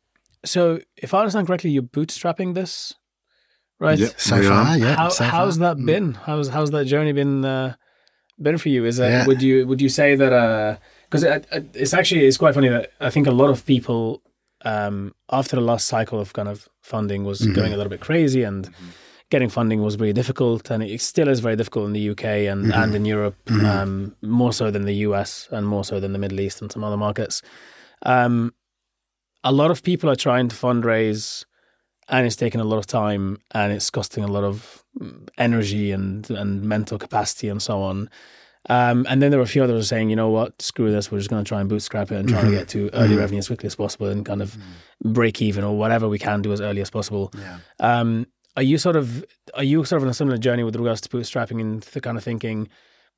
so if I understand correctly, you're bootstrapping this, right? Yeah. So We are. far, yeah. How, so how's far. that been? How's how's that journey been uh, been for you? Is that Yeah. would you would you say that because it, it- it's actually it's quite funny that I think a lot of people um, after the last cycle of kind of funding was Mm-hmm. going a little bit crazy and getting funding was really difficult and it still is very difficult in the UK and Mm-hmm. and in Europe um, more so than the US and more so than the Middle East and some other markets. Um, a lot of people are trying to fundraise and it's taking a lot of time and it's costing a lot of mm, energy and and mental capacity and so on. Um, and then there were a few others saying, you know what, screw this, we're just going to try and bootstrap it and try to get to early revenue as quickly as possible and kind of break even or whatever we can do as early as possible. Yeah. Um, are you sort of are you sort of on a similar journey with regards to bootstrapping and the kind of thinking,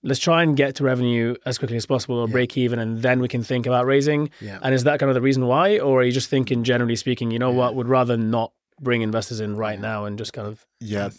let's try and get to revenue as quickly as possible or break even, and then we can think about raising? Yeah. And is that kind of the reason why, or are you just thinking generally speaking, you know what, would rather not bring investors in right now and just kind of Yeah,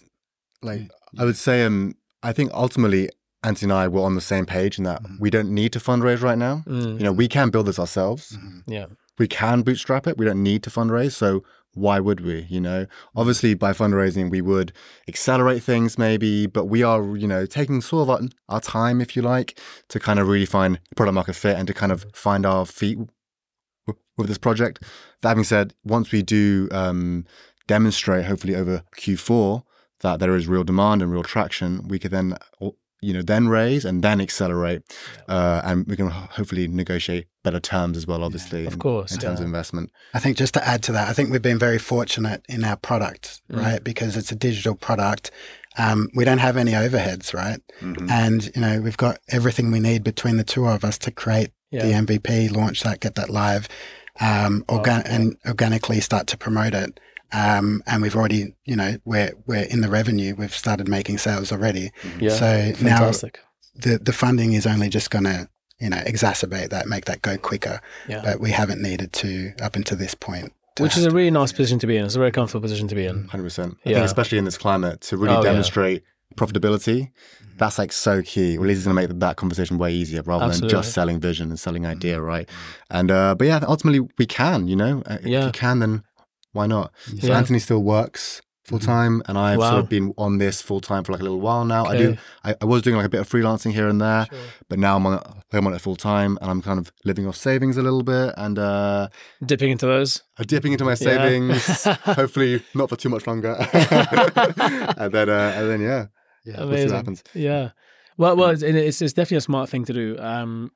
like I would say, um, I think ultimately Antony and I were on the same page in that we don't need to fundraise right now. Mm. You know, we can build this ourselves. yeah, We can bootstrap it. We don't need to fundraise. So why would we? You know, obviously by fundraising we would accelerate things maybe, but we are, you know, taking sort of our, our time, if you like, to kind of really find product market fit and to kind of find our feet with this project. That being said, once we do um, demonstrate, hopefully over Q4, that there is real demand and real traction, we could then, you know, then raise and then accelerate, uh, and we can hopefully negotiate better terms as well. Obviously, Of in- course, in terms yeah. of investment. I think just to add to that, I think we've been very fortunate in our product, Mm. right? Because it's a digital product. Um, we don't have any overheads, right? Mm-hmm. And, you know, we've got everything we need between the two of us to create Yeah. the MVP, launch that, get that live, um, organ- and organically start to promote it. Um, and we've already, you know, we're, we're in the revenue. We've started making sales already. yeah, So fantastic. now the, the funding is only just going to, you know, exacerbate that, make that go quicker. Yeah. But we haven't needed to up until this point. Which is a really nice position to be in. It's a very comfortable position to be in. Hundred percent. I Yeah. think especially in this climate to really Oh, yeah. demonstrate profitability, that's like so key. Well, at least it's going to make that conversation way easier rather Absolutely. than just selling vision and selling idea, right? And uh, but yeah, ultimately we can. You know, Uh, if Yeah. you can, then why not? So Antony still works full time, and I've Wow. sort of been on this full time for like a little while now. I do. I, I was doing like a bit of freelancing here and there, but now I'm on it. I'm on it full time, and I'm kind of living off savings a little bit, and uh, Dipping into those. I'm dipping into my Yeah. savings. hopefully, not for too much longer. and then, uh, and then, yeah, Yeah. we'll see Amazing. what happens. Yeah. Well, well, it's, it's it's definitely a smart thing to do. Um,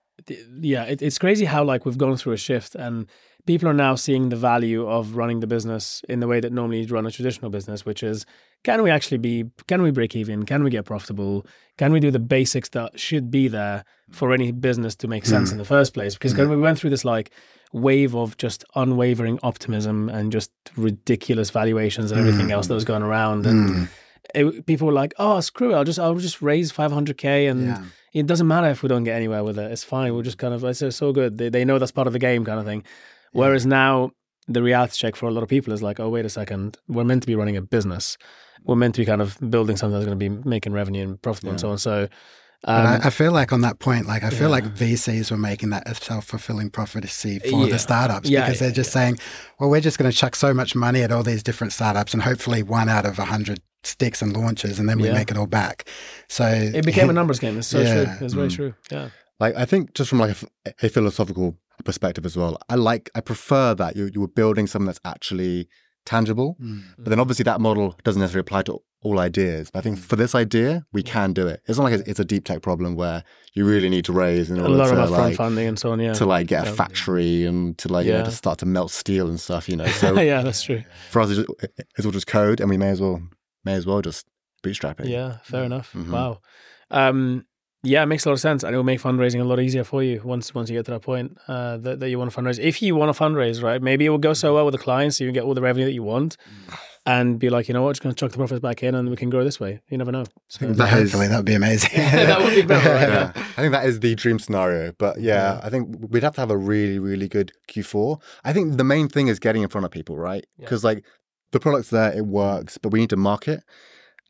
yeah, it, it's crazy how like we've gone through a shift and people are now seeing the value of running the business in the way that normally you'd run a traditional business, which is can we actually be, can we break even? Can we get profitable? Can we do the basics that should be there for any business to make sense mm. in the first place? Because when we went through this like wave of just unwavering optimism and just ridiculous valuations and everything else that mm. was going around and mm. It, people were like, "Oh, screw it! I'll just I'll just raise 500k, and Yeah. it doesn't matter if we don't get anywhere with it. It's fine. We're just kind of it's so- so good. They they know that's part of the game, kind of thing. Whereas now the reality check for a lot of people is like, oh, wait a second, we're meant to be running a business. We're meant to be kind of building something that's going to be making revenue and profit and so on. So, um, I, I feel like on that point, like I feel Yeah. like VCs were making that a self-fulfilling prophecy for Yeah. the startups Yeah, because yeah, they're just saying, well, we're just going to chuck so much money at all these different startups and hopefully one out of a hundred sticks and launches and then we Yeah. make it all back. So it became a numbers game. It's so Yeah. true. It's very true. Yeah. Like, I think just from like a philosophical perspective as well, I like, I prefer that you you were building something that's actually tangible. But then obviously that model doesn't necessarily apply to all ideas. But I think for this idea, we can do it. It's not like it's, a deep tech problem where you really need to raise in A order lot to of like funding and so on. Yeah. to like get a factory and to like you know, to start to melt steel and stuff. You know, so yeah, that's true. for us, it's, just, it's all just code, and we may as well may as well just bootstrap it. Yeah, fair enough. Mhm. Wow. Um, yeah, it makes a lot of sense, and it will make fundraising a lot easier for you once once you get to that point uh, that, that you want to fundraise. If you want to fundraise, right? Maybe it will go so well with the clients, so you can get all the revenue that you want, and be like, you know what, just going to chuck the profits back in, and we can grow this way. You never know. So, That is- Hopefully, that would be amazing. that would be great. Right? yeah. I think that is the dream scenario. But yeah, I think we'd have to have a really, really good Q4. I think the main thing is getting in front of people, right? Yeah. Because like the product's there, it works, but we need to market.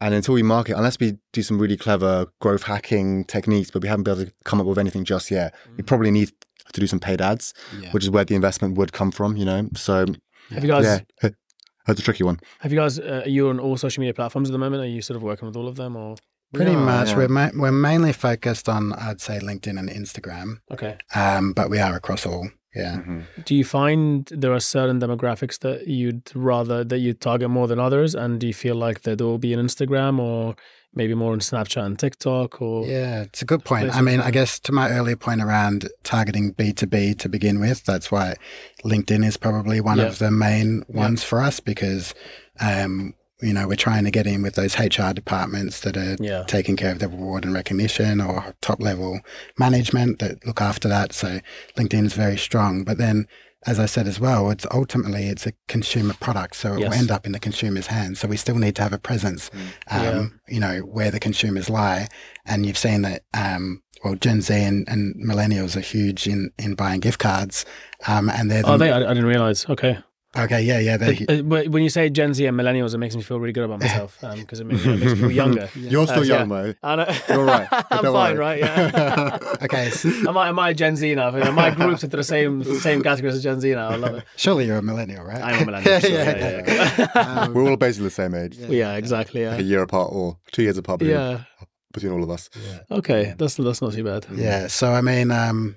And until we market, unless we do some really clever growth hacking techniques, but we haven't been able to come up with anything just yet, we probably need to do some paid ads, Yeah. which is where the investment would come from, you know? So Have you guys? yeah, that's a tricky one. Have you guys? Uh, are you on all social media platforms at the moment? Are you sort of working with all of them, or Pretty Yeah, much. yeah. We're ma- we're mainly focused on, I'd say, LinkedIn and Instagram, okay? um, but we are across all. Yeah. Do you find there are certain demographics that you'd rather that you target more than others, and do you feel like they'd all be on Instagram or maybe more on Snapchat and TikTok? Or Yeah, it's a good point. I mean, I guess to my earlier point around targeting B2B to begin with, that's why LinkedIn is probably one Yeah. of the main ones for us because, um, you know, we're trying to get in with those HR departments that are Yeah. taking care of the reward and recognition or top level management that look after that. So LinkedIn is very strong. But then, as I said as well, it's ultimately it's a consumer product, so it Yes. will end up in the consumer's hands. So we still need to have a presence, um, you know, where the consumers lie. And you've seen that, um, well, Gen Z and, and millennials are huge in, in buying gift cards, um, and they're the, oh, they I, I didn't realize. Okay, okay, yeah, yeah, they're, Uh, when you say Gen Z and millennials, it makes me feel really good about myself because it, makes, it makes me feel younger. You're still Uh, young, yeah. I know. You're right. I'm fine, worry. right? Yeah. okay. am I am I Gen Z now? Am I grouped into the same same categories as Gen Z now? I love it. Surely you're a millennial, right? I'm a millennial. yeah, yeah, yeah, yeah. We're all basically the same age, Yeah, exactly. like a year apart or two years apart between, Yeah. between all of us. Okay, that's that's not too bad. Yeah. So I mean, um,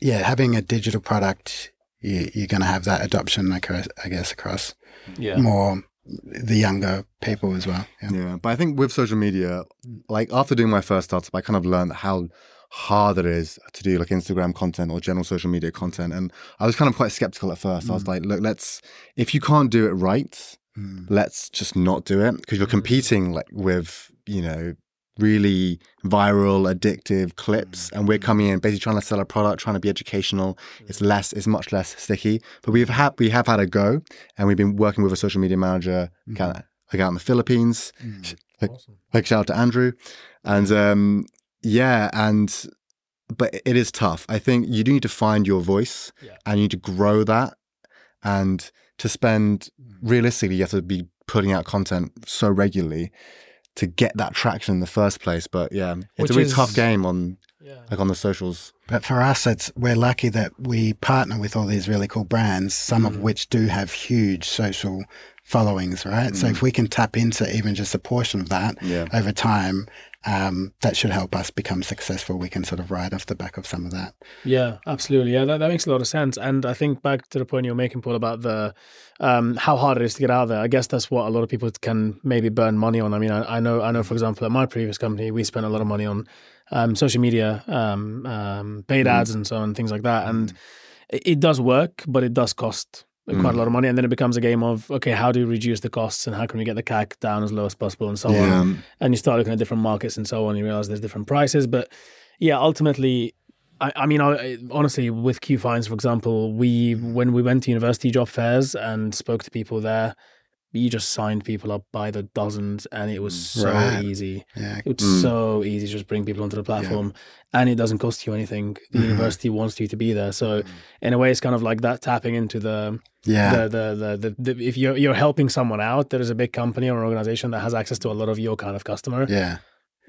yeah, having a digital product, you, you're going to have that adoption, across, I guess, across Yeah. more the younger people as well. Yeah. Yeah, but I think with social media, like after doing my first startup, I kind of learned how hard it is to do like Instagram content or general social media content. And I was kind of quite skeptical at first. I was like, look, let's, if you can't do it right, Mm. let's just not do it because you're competing like with, you know, really viral, addictive clips. Mm. And we're coming in basically trying to sell a product, trying to be educational. Mm. It's less, it's much less sticky. But we've had, we have had a go and we've been working with a social media manager kind of like out in the Philippines. Mm. Like, like shout out to Andrew. And um, yeah, and but it is tough. I think you do need to find your voice Yeah. and you need to grow that. And to spend realistically, you have to be putting out content so regularly to get that traction in the first place. But yeah, it's Which a really is- tough game on Yeah. like on the socials. But for us, it's we're lucky that we partner with all these really cool brands, some of mm. which do have huge social followings, right? So mm. if we can tap into even just a portion of that Yeah. over time, um, that should help us become successful. We can sort of ride off the back of some of that. Yeah, absolutely. Yeah, that, that makes a lot of sense. And I think back to the point you were making, Paul, about the um, how hard it is to get out there. I guess that's what a lot of people can maybe burn money on. I mean, I, I know, I know, for example, at my previous company, we spent a lot of money on um, social media, um, um, paid ads, and so on, things like that. And it, it does work, but it does cost quite a hmm. lot of money. And then it becomes a game of okay, how do we reduce the costs and how can we get the CAC down as low as possible, and so on and you start looking at different markets and so on, you realize there's different prices. But yeah, ultimately, I, I mean, I, honestly, with Q Finds, for example, we when we went to university job fairs and spoke to people there, you just signed people up by the dozens, and it was so Right. easy. Yeah. It was Mm. so easy to just bring people onto the platform, and it doesn't cost you anything. The Mhm. university wants you to be there, so in a way, it's kind of like that tapping into the Yeah. the, the, the, the, the if you're you're helping someone out, there is a big company or an organization that has access to a lot of your kind of customer. yeah.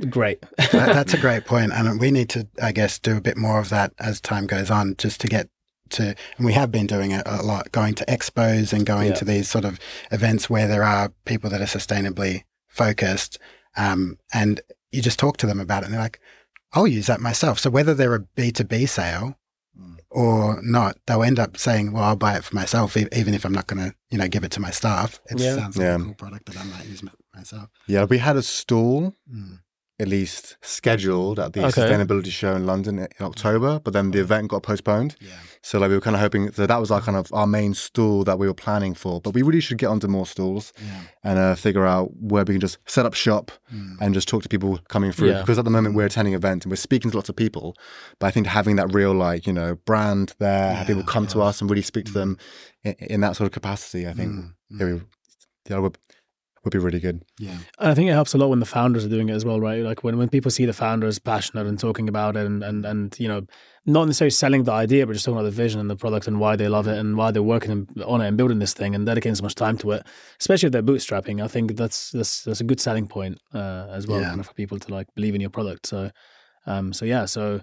Great. that, that's a great point, and we need to, I guess, do a bit more of that as time goes on, just to get to. And we have been doing it a lot, going to expos and going Yeah. to these sort of events where there are people that are sustainably focused, um, and you just talk to them about it, and they're like, "I'll use that myself." So whether they're a B two B sale or not, they'll end up saying, "Well, I'll buy it for myself, e- even if I'm not going to, you know, give it to my staff." It Yeah. sounds like Yeah. a cool product that I might use myself. Yeah, we had a stall Mm. At least scheduled at the Okay. sustainability show in London in October, but then the event got postponed. Yeah. So like we were kind of hoping so that was our kind of our main stall that we were planning for. But we really should get onto more stalls Yeah. and uh, figure out where we can just set up shop Mm. and just talk to people coming through. Yeah. Because at the moment we're attending events and we're speaking to lots of people. But I think having that real like, you know, brand there, have people come to us and really speak to Mm. them in, in that sort of capacity, I think Mm. yeah, we, yeah, would, would be really good. Yeah. And I think it helps a lot when the founders are doing it as well, right? Like when, when people see the founders passionate and talking about it and, and, and, you know, not necessarily selling the idea, but just talking about the vision and the product and why they love it and why they're working on it and building this thing and dedicating so much time to it, especially if they're bootstrapping. I think that's that's, that's a good selling point uh, as well Yeah. kind of for people to like believe in your product. So, um, so yeah, so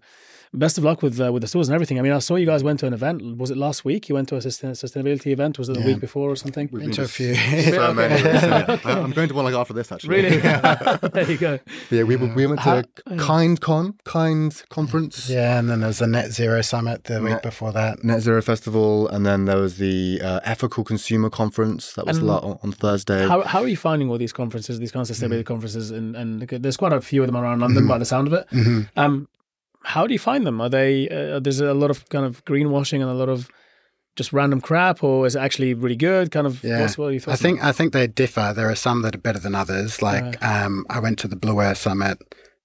best of luck with uh, with the stores and everything. I mean, I saw you guys went to an event. Was it last week? You went to a sustain- sustainability event. Was it the Yeah. week before or something? We've Been to a few. so Okay. many recently. I- I'm going to one like after this actually. Really? yeah. there you go. Yeah, we, we went How- to Kind Con, Kind Conference, Yeah, and then there was the Net Zero Summit the week before that. Net Zero Festival, and then there was the uh, Ethical Consumer Conference that was And la- on, on Thursday. How, how are you finding all these conferences, these kind of Mm-hmm. sustainability conferences, and, and there's quite a few of them around London by the sound of it. Mhm. Um, how do you find them? Are they uh, there's a lot of kind of greenwashing and a lot of just random crap, or is it actually really good? Kind of Yeah. what's what are your I think I think they differ. There are some that are better than others. Like um, I went to the Blue Earth Summit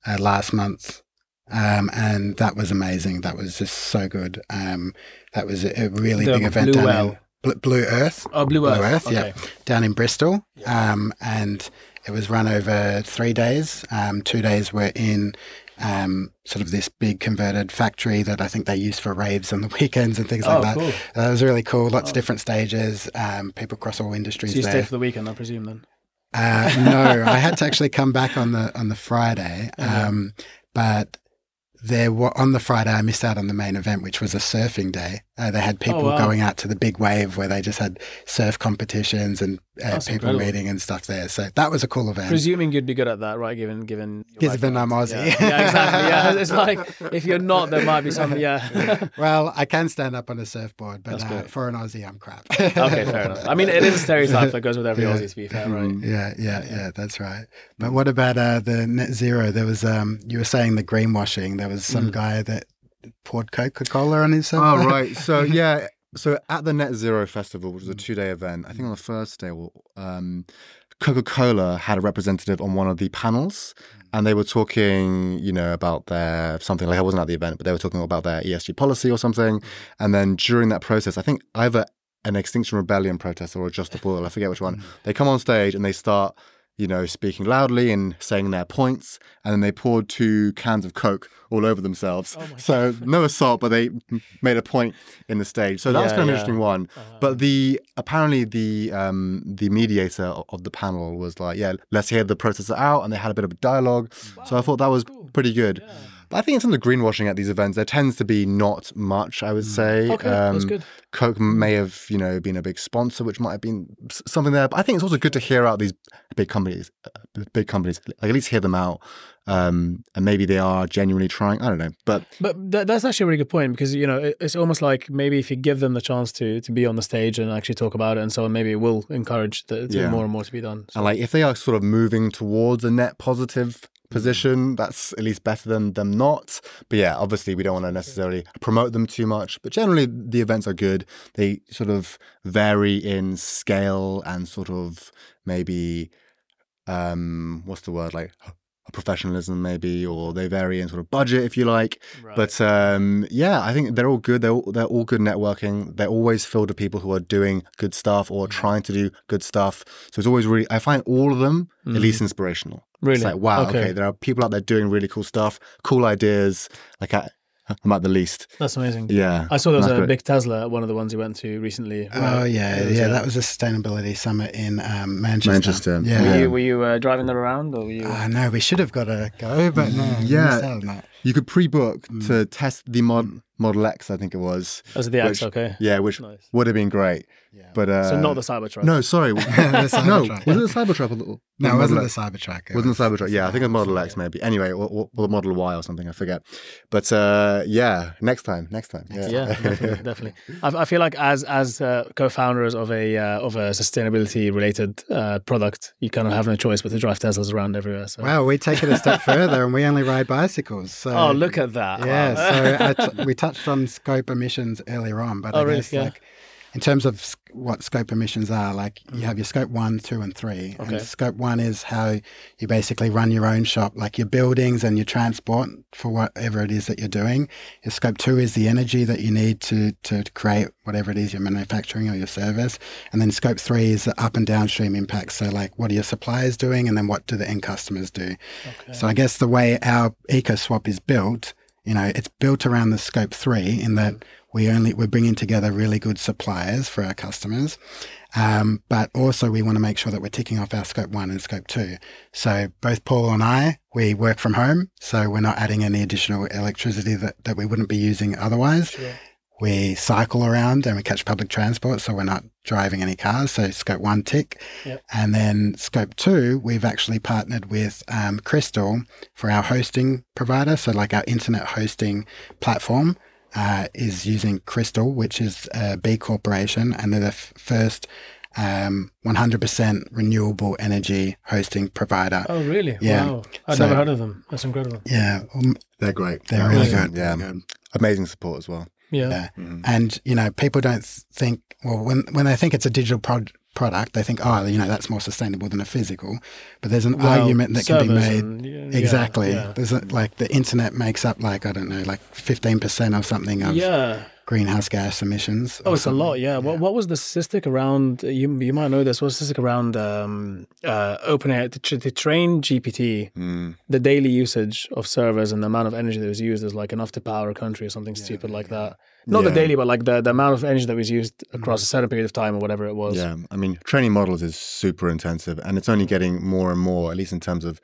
uh, last month, um, and that was amazing. That was just so good. Um, that was a, a really big event Blue down in Bl- Blue Earth. oh, Blue Earth, Blue Earth, okay. yeah, down in Bristol, um, and it was run over three days. Um, two days were in um, sort of this big converted factory that I think they use for raves on the weekends and things like Oh, that. cool. That was really cool. Lots Oh. of different stages. Um, people across all industries So you there. stayed for the weekend, I presume. Then Uh, no, I had to actually come back on the on the Friday, um, but there were on the Friday I missed out on the main event, which was a surfing day. Uh, they had people wow. going out to the big wave where they just had surf competitions and uh, people incredible. meeting and stuff there. So that was a cool event. presuming you'd be good at that, right? Given given Given I'm. Aussie. yeah. yeah, exactly. Yeah, it's like if you're not, there might be something. Yeah. well, I can stand up on a surfboard, but uh, for an Aussie, I'm crap. okay, fair enough. I mean, it is a stereotype that goes with every Yeah. Aussie. To be fair, right? Yeah, yeah, yeah, that's right. But what about uh, the net zero? There was, um, you were saying the greenwashing. There was some Mm. guy that poured Coca Cola on his. Uh, oh right. So yeah. So at the Net Zero Festival, which was a mm. two-day event, I think on the first day, um, Coca-Cola had a representative on one of the panels, mm. and they were talking, you know, about their something like I wasn't at the event, but they were talking about their ESG policy or something. Mm. And then during that process, I think either an Extinction Rebellion protest or a Just Stop Oil, I forget which one, they come on stage and they start, you know, speaking loudly and saying their points, and then they poured two cans of Coke all over themselves. Oh so no assault, but they made a point in the stage. So that was kind of an interesting one. Uh, But the apparently the um, the mediator of the panel was like, yeah, let's hear the protester out, and they had a bit of a dialogue. so I thought that was cool. pretty good. Yeah. But I think in terms of greenwashing at these events, there tends to be not much. I would say. Mm. Okay, that's Um, good. Coke may have, you know, been a big sponsor, which might have been something there. But I think it's also good to hear out these big companies, uh, big companies, like at least hear them out, um, and maybe they are genuinely trying. I don't know, but But that, that's actually a really good point because you know it, it's almost like maybe if you give them the chance to to be on the stage and actually talk about it and so on, maybe it will encourage the, Yeah. more and more to be done. So, And like if they are sort of moving towards a net positive position, that's at least better than them not. But yeah, obviously we don't want to necessarily promote them too much. But generally the events are good. They sort of vary in scale and sort of maybe um what's the word like professionalism maybe or they vary in sort of budget if you like Right. but um, yeah, I think they're all good. They're all, they're all good networking. They're always filled with people who are doing good stuff or trying to do good stuff. So it's always really. I find all of them at least inspirational. Mm. Really? it's like wow. Okay. Okay. there are people out there doing really cool stuff, cool ideas. Like I, I'm at the least. that's amazing. Yeah, I saw there was a great. big Tesla, one of the ones you went to recently. Oh right? yeah, was, yeah. uh, That was a sustainability summit in um, Manchester. Manchester, Yeah. Were you, were you uh, driving that around or were you? Oh, no, we should have got a go, but no, Yeah. missed out on that. you could pre-book Mm. to test the mod, Model X, I think it was. Was it the X? Which- Okay. Yeah, which Nice. would have been great. Yeah. But uh, so not the Cybertruck. no, sorry, The no, Cybertruck. was it the Cybertruck? Or the, or No, it wasn't Model the X? Cybertruck. It Wasn't the was- Cybertruck? Yeah, I think it was Model X maybe. Anyway, or, or, or the Model Y or something. I forget. But uh, yeah, next time, next time. Yeah, Yeah, definitely, definitely. I, I feel like as as uh, co-founders of a uh, of a sustainability related uh, product, you kind of have no choice but to drive Teslas around everywhere. So. Well, we take it a step further, and we only ride bicycles. So Oh, look at that! Yeah, Wow. so I t- we touched on scope emissions earlier on, but Oh, I really? guess Yeah. like in terms of what scope emissions are, like you mm. have your scope one, two, and three. Okay. And scope one is how you basically run your own shop, like your buildings and your transport for whatever it is that you're doing. Your scope two is the energy that you need to to create whatever it is you're manufacturing or your service. And then scope three is the up and downstream impacts. So like what are your suppliers doing, and then what do the end customers do? Okay. So I guess the way our EcoSwap is built, you know, it's built around the scope three in that mm. We only we're bringing together really good suppliers for our customers, um, but also we want to make sure that we're ticking off our scope one and scope two. So both Paul and I, we work from home, so we're not adding any additional electricity that, that we wouldn't be using otherwise. Sure. We cycle around and we catch public transport, so we're not driving any cars. So scope one tick, Yep. and then scope two, we've actually partnered with um, Krystal for our hosting provider. So like our internet hosting platform uh, is using Krystal, which is a B corporation, and they're the f- first um, 100% renewable energy hosting provider. Oh, really? Yeah. Wow. I've So- never heard of them. That's incredible. Yeah, um, they're great. they're really Amazing. good. Yeah, really good. amazing support as well. Yeah. Yeah. Mhm. And you know, people don't think well when when they think it's a digital prod- product, they think oh, you know, that's more sustainable than a physical. But there's an Well, argument that can be made. and- yeah, yeah, exactly. Yeah. There's a, like the internet makes up like I don't know, like 15% or something of Yeah. greenhouse gas emissions. Oh, or it's a lot. Yeah. What What was the statistic around? You you might know this. What was the statistic around um, uh, OpenAI to, to train GPT? Mm. The daily usage of servers and the amount of energy that was used is like enough to power a country or something stupid like that. Not the daily, but like the, the amount of energy that was used across a certain period of time or whatever it was. Yeah, I mean, training models is super intensive, and it's only getting more and more. At least in terms of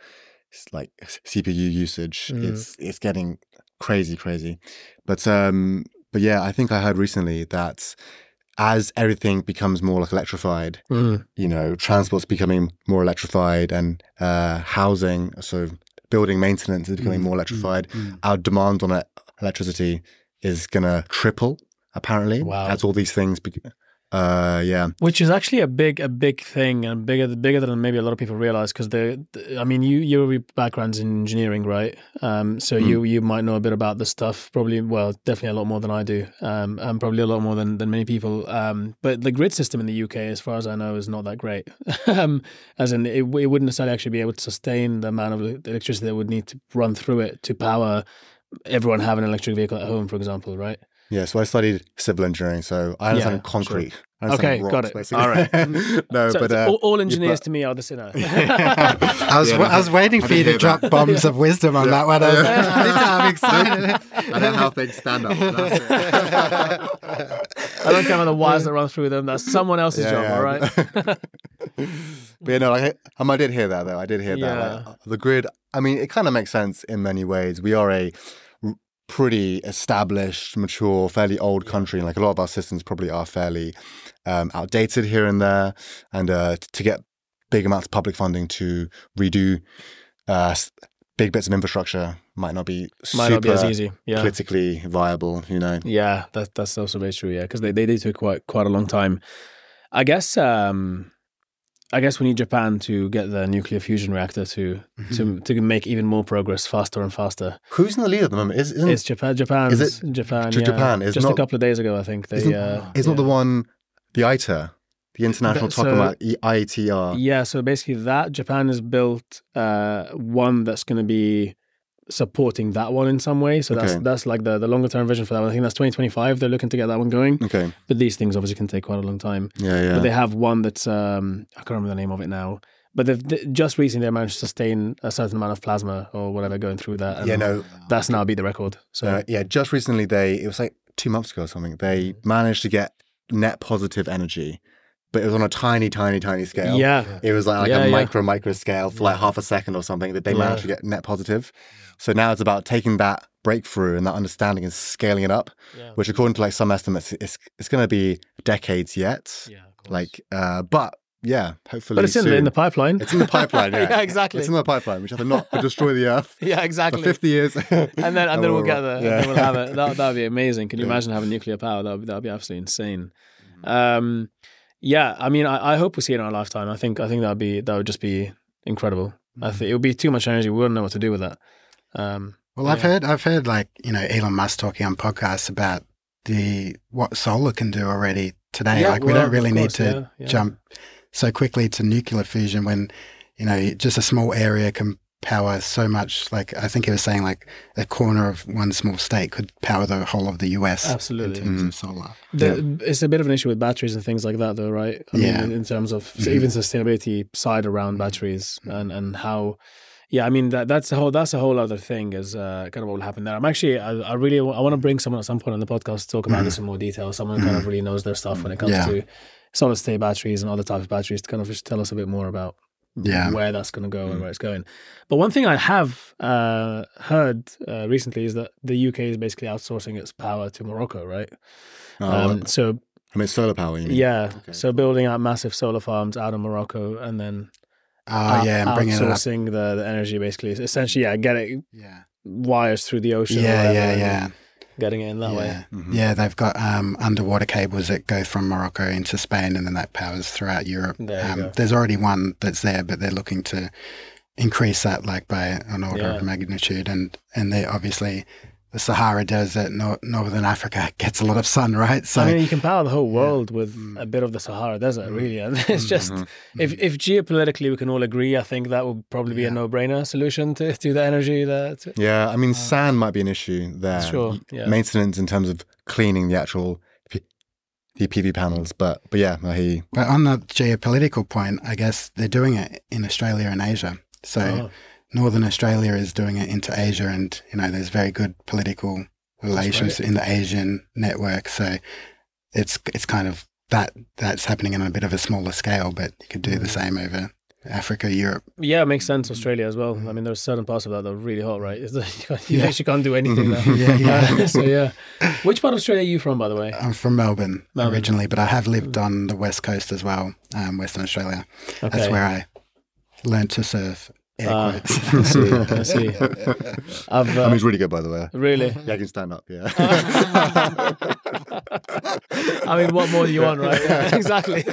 like CPU usage, Mm. it's it's getting crazy, crazy. But um, but yeah, I think I heard recently that as everything becomes more like electrified, Mm. you know, transport's becoming more electrified, and uh, housing, so building maintenance is becoming Mm, more mm, electrified. mm. Our demand on e- electricity is gonna triple apparently Wow. as all these things. Be- uh, yeah. Which is actually a big, a big thing, and bigger, bigger than maybe a lot of people realize. Because the, the- I mean, you, your background's in engineering, right? Um, so Mm. you, you might know a bit about this stuff. Probably, well, definitely a lot more than I do, um, and probably a lot more than, than many people. Um, but the grid system in the UK, as far as I know, is not that great. um, as in, it, it wouldn't necessarily actually be able to sustain the amount of electricity that would need to run through it to power everyone having an electric vehicle at home, for example, right? Yeah, so I studied civil engineering, so I understand Yeah, concrete. I understand Okay, got it. basically. All right. no, so but it's uh, all, all engineers but- to me are the sinner. I was Yeah, no, I was waiting I for you to hear drop bombs of wisdom on that one. I was like, I'm excited. I know how things stand up. I don't care about the wires that run through them. That's someone else's Yeah, job, yeah. all right? but you know, like, I, um, I did hear that though. I did hear that. Like, the grid. I mean, it kind of makes sense in many ways. We are a r- pretty established, mature, fairly old country, and like a lot of our systems probably are fairly um, outdated here and there. And uh, to get big amounts of public funding to redo uh, big bits of infrastructure might not be Might super not be as easy. Yeah. politically viable. You know. Yeah, that, that's also very true. Yeah, because they, they did take quite quite a long time. I guess um, I guess we need Japan to get the nuclear fusion reactor to to to make even more progress faster and faster. Who's in the lead at the moment? Is, isn't It's Japan. Japan. Is it Japan? J- yeah. Japan? Is just a couple of days ago, I think they. Isn't, uh, is not the yeah. one the ITER, the International so- Tokamak ITER? Yeah, so basically, that Japan has built uh, one that's going to be supporting that one in some way. So that's Okay. that's like the, the longer term vision for that one. I think that's 2025. They're looking to get that one going. Okay. But these things obviously can take quite a long time. Yeah, yeah. But they have one that's um, I can't remember the name of it now. But they've they, just recently they managed to sustain a certain amount of plasma or whatever going through that. And yeah, no. that's now beat the record. So Uh, yeah, just recently they it was like two months ago or something. They Mm. managed to get net positive energy but it was on a tiny, tiny, tiny scale. Yeah. It was like, like Yeah, a yeah. micro, micro scale for like half a second or something that they managed to get net positive. So now it's about taking that breakthrough and that understanding and scaling it up, Yeah. which according to like some estimates, it's it's going to be decades yet. Yeah. Like, uh, but yeah, hopefully. but it's in the, in the pipeline. It's in the pipeline. Yeah, Yeah, exactly. It's in the pipeline, which I think not destroy the earth yeah, for exactly. fifty years, and then and then we'll get there. Yeah. And then we'll have it. That would be amazing. Can you imagine having nuclear power? That would that would be absolutely insane. Mm-hmm. Um, yeah, I mean, I, I hope we see it in our lifetime. I think I think that'd be that would just be incredible. Mm-hmm. I think it would be too much energy. We wouldn't know what to do with that. Um, Well, I've heard I've heard like you know Elon Musk talking on podcasts about the what solar can do already today. Yeah, like we well, don't really of need to yeah, yeah. jump so quickly to nuclear fusion when you know just a small area can power so much. Like I think he was saying, like a corner of one small state could power the whole of the US. Absolutely. in terms of solar. the, It's a bit of an issue with batteries and things like that, though, right? I Yeah. mean, in, in terms of Mm-hmm. even sustainability side around batteries and and how. Yeah, I mean that that's a whole that's a whole other thing is uh, kind of what will happen there. I'm actually I, I really I want to bring someone at some point on the podcast to talk about this in more detail. Someone who kind of really knows their stuff when it comes Mm-hmm. Yeah. to solid state batteries and other types of batteries to kind of just tell us a bit more about Yeah. where that's going to go and where it's going. But one thing I have uh, heard uh, recently is that the UK is basically outsourcing its power to Morocco, right? Oh, Um, so I mean, solar power. You mean? yeah, Okay. so building out massive solar farms out of Morocco and then Oh out- yeah, it outsourcing the, the energy basically. Essentially, yeah, get it Yeah, wires through the ocean. yeah, yeah, yeah. Getting it in that way. yeah. Mhm. Yeah, they've got um, underwater cables that go from Morocco into Spain, and then that powers throughout Europe. There um. There's already one that's there, but they're looking to increase that like by an order Yeah. of magnitude. And and they obviously the Sahara Desert, nor- northern Africa gets a lot of sun, right? So I mean, you can power the whole world with Mm. a bit of the Sahara Desert, really. And it's just, Mhm. if, if geopolitically we can all agree, I think that would probably be a no brainer solution to, to the energy that. Yeah, I mean, sand might be an issue there. Sure, yeah. Maintenance in terms of cleaning the actual P- the PV panels, but but yeah, I hear you. But on the geopolitical point, I guess they're doing it in Australia and Asia. So Oh, Northern Australia is doing it into Asia, and you know there's very good political relations in the Asian network. So it's it's kind of that that's happening on a bit of a smaller scale, but you could do the Mm. same over Africa, Europe. yeah, it makes sense. Australia as well. I mean, there's certain parts of that that are really hot, right? You, Yeah. actually can't do anything there. Yeah, yeah. So yeah, which part of Australia are you from, by the way? I'm from Melbourne, Melbourne. originally, but I have lived on the west coast as well, um, Western Australia. Okay. That's where I learned to surf. Ah. I see. I see. I've I uh, mean, it's really good, by the way. really. Yeah, I can stand up. Yeah. I mean, what more do you want, right? Yeah, exactly.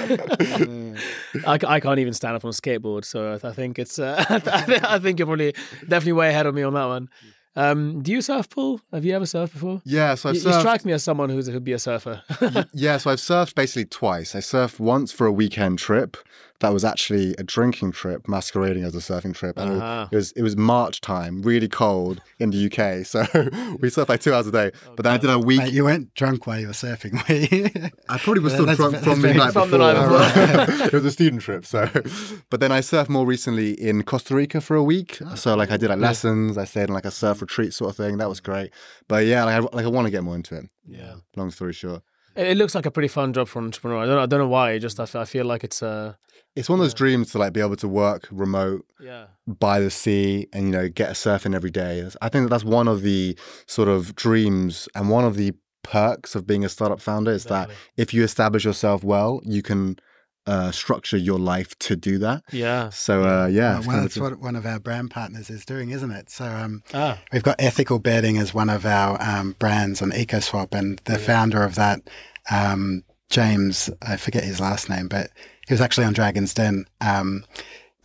I, I can't even stand up on a skateboard, so I- I think it's. Uh, I think you're probably definitely way ahead of me on that one. Um, do you surf, Paul? Have you ever surfed before? yeah, so I've You, you strike me as someone who's who'd be a surfer. yeah, so I've surfed basically twice. I surfed once for a weekend trip. That was actually a drinking trip, masquerading as a surfing trip. And it- Ah. it was it was March time, really cold in the UK. So we surfed like two hours a day. But then I did a week. Mate, you weren't drunk while you were surfing, were you? I probably was still that's drunk ve- from the that's night From before. the night before. it was a student trip, so. But then I surfed more recently in Costa Rica for a week. So like I did like lessons. I stayed in like a surf retreat sort of thing. That was great. But yeah, like I, like I want to get more into it. yeah. Long story short, It, it looks like a pretty fun job for an entrepreneur. I don't know, I don't know why. Just I, f- I feel like it's uh it's one of those dreams to like be able to work remote yeah. by the sea and you know get surfing every day. I think that that's one of the sort of dreams and one of the perks of being a startup founder is that if you establish yourself well, you can uh, structure your life to do that. yeah. So uh, yeah, it's well, kind of that's what one of our brand partners is doing, isn't it? So um, ah. we've got Ethical Bedding as one of our um, brands on EcoSwap, and the founder of that, um, James, I forget his last name, but he was actually on Dragon's Den. Um,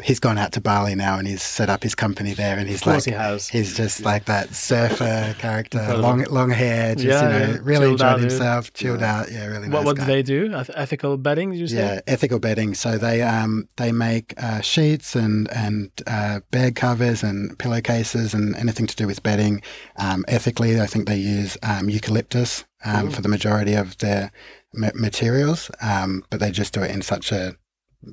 he's gone out to Bali now, and he's set up his company there, and he's of like. he has. He's just like that surfer character, long long hair, just Yeah, you know, yeah. really Chilled enjoyed dude. himself, chilled out, yeah, really nice what what guy. do they do? Ethical betting? Did you say? Yeah, ethical bedding. So they um they make uh, sheets and and uh, bed covers and pillowcases and anything to do with bedding. Um, ethically, I think they use um, eucalyptus um, for the majority of their ma- materials, um, but they just do it in such a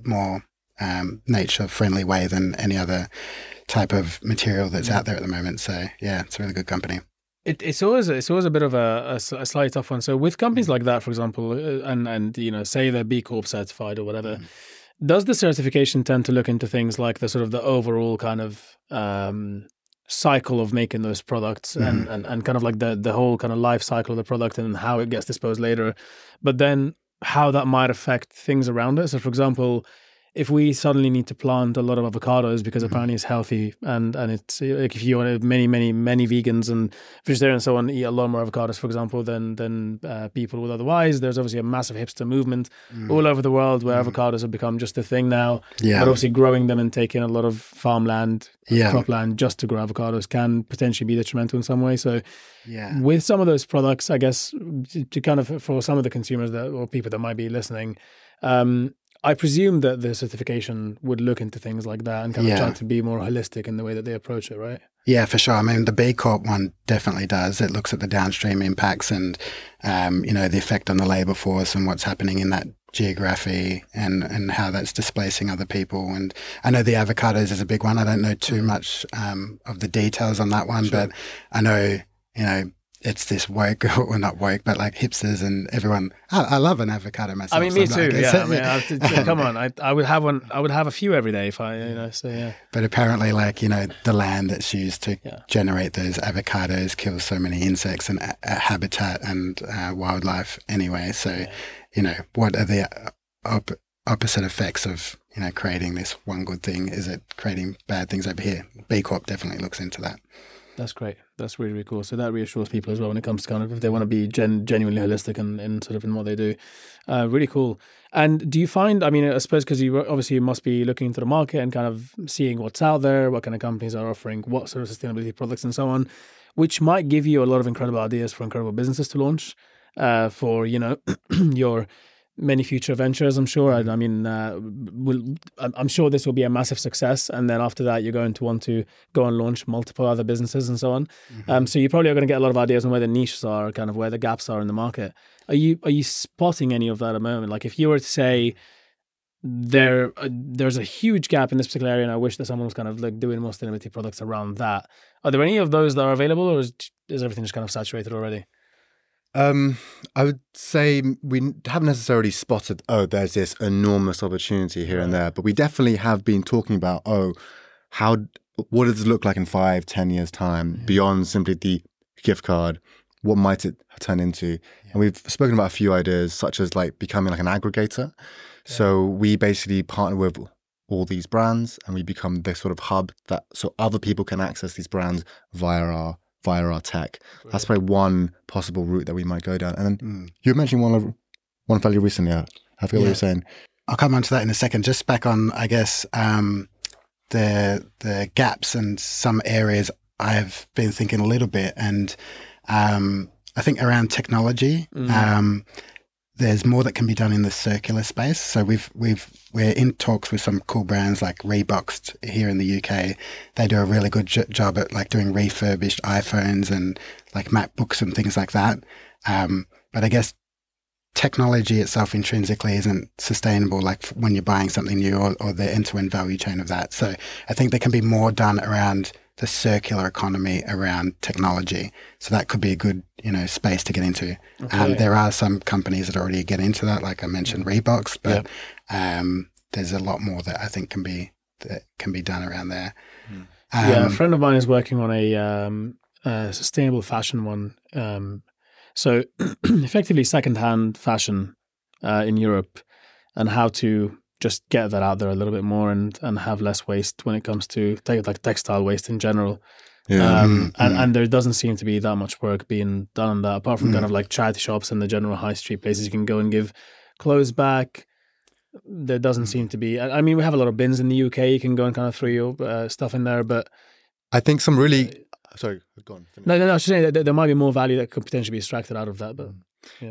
more um, nature friendly way than any other type of material that's out there at the moment. So yeah, it's a really good company. It, it's always it's always a bit of a slightly tough one. So with companies like that, for example, uh, and and you know, say they're B Corp certified or whatever, does the certification tend to look into things like the sort of the overall kind of um, cycle of making those products and, mm-hmm. and and kind of like the the whole kind of life cycle of the product and how it gets disposed later, but then how that might affect things around it. So, for example, if we suddenly need to plant a lot of avocados because apparently it's healthy and and it's like if you want many many many vegans and vegetarians and so on eat a lot more avocados for example than than uh, people would otherwise there's obviously a massive hipster movement all over the world where avocados have become just a thing now Yeah. but obviously growing them and taking a lot of farmland Yeah. cropland just to grow avocados can potentially be detrimental in some way so Yeah. with some of those products, I guess to, to kind of for some of the consumers that or people that might be listening, um, I presume that the certification would look into things like that and kind of Yeah. try to be more holistic in the way that they approach it, right? Yeah, for sure. I mean, the B Corp one definitely does. It looks at the downstream impacts and, um, you know, the effect on the labour force and what's happening in that geography and, and how that's displacing other people. And I know the avocados is a big one. I don't know too much um, of the details on that one, but I know, you know, it's this woke, or not woke, but like hipsters and everyone. I, I love an avocado myself. I mean, me I'm too. against Yeah. I mean, I, I- come on, I, I would have one. I would have a few every day if I, you know. So yeah, But apparently, like, you know, the land that's used to Yeah. generate those avocados kills so many insects and a, a habitat and uh, wildlife anyway. So, you know, what are the uh, op- opposite effects of, you know, creating this one good thing? Is it creating bad things over here? B Corp definitely looks into that. That's great. That's really really cool. So that reassures people as well when it comes to kind of if they want to be gen- genuinely holistic and in, sort of in what they do. Uh, really cool. And do you find? I mean, I suppose because you obviously you must be looking into the market and kind of seeing what's out there, what kind of companies are offering, what sort of sustainability products and so on, which might give you a lot of incredible ideas for incredible businesses to launch. Uh, for you know your many future ventures. I'm sure. I, I mean, uh, will I'm sure this will be a massive success, and then after that, you're going to want to go and launch multiple other businesses and so on. Um, so you probably are going to get a lot of ideas on where the niches are, kind of where the gaps are in the market. Are you are you spotting any of that at the moment? Like, if you were to say there uh, there's a huge gap in this particular area, and I wish that someone was kind of like doing more sustainability products around that. Are there any of those that are available, or is, is everything just kind of saturated already? Um, I would say we haven't necessarily spotted, oh, there's this enormous opportunity here and there, but we definitely have been talking about, oh, how, what does it look like in five, ten years' time beyond simply the gift card? What might it turn into? And we've spoken about a few ideas, such as like becoming like an aggregator. So we basically partner with all these brands and we become this sort of hub that so other people can access these brands via our via our tech. That's probably one possible route that we might go down. And then Mm. you mentioned one of one fairly recently. I I forget what you Yeah. were saying. I'll come on to that in a second. Just back on, I guess, um, the the gaps and some areas I've been thinking a little bit, and um, I think around technology, Mm. um, there's more that can be done in the circular space. So we've we've we're in talks with some cool brands like Reboxed here in the UK. They do a really good jo- job at like doing refurbished iPhones and like MacBooks and things like that. Um, but I guess technology itself intrinsically isn't sustainable like when you're buying something new or, or the end-to-end value chain of that so i think there can be more done around the circular economy around technology. So that could be a good you know space to get into. Um, there are some companies that already get into that like i mentioned Reboxed but um, there's a lot more that i think can be that can be done around there. Hmm. yeah, a Um, friend of mine is working on a um, uh, sustainable fashion one. Um, so effectively, secondhand fashion uh, in Europe, and how to just get that out there a little bit more and and have less waste when it comes to te- like textile waste in general. Yeah. Um, Mhm, and, and there doesn't seem to be that much work being done on that, apart from kind Mhm. of like charity shops and the general high street places you can go and give clothes back. There doesn't seem to be. I I mean, we have a lot of bins in the UK. You can go and kind of throw your uh, stuff in there, but I think some really. Sorry, go on. finish. no, no, no. I was just saying that there- there might be more value that could potentially be extracted out of that. But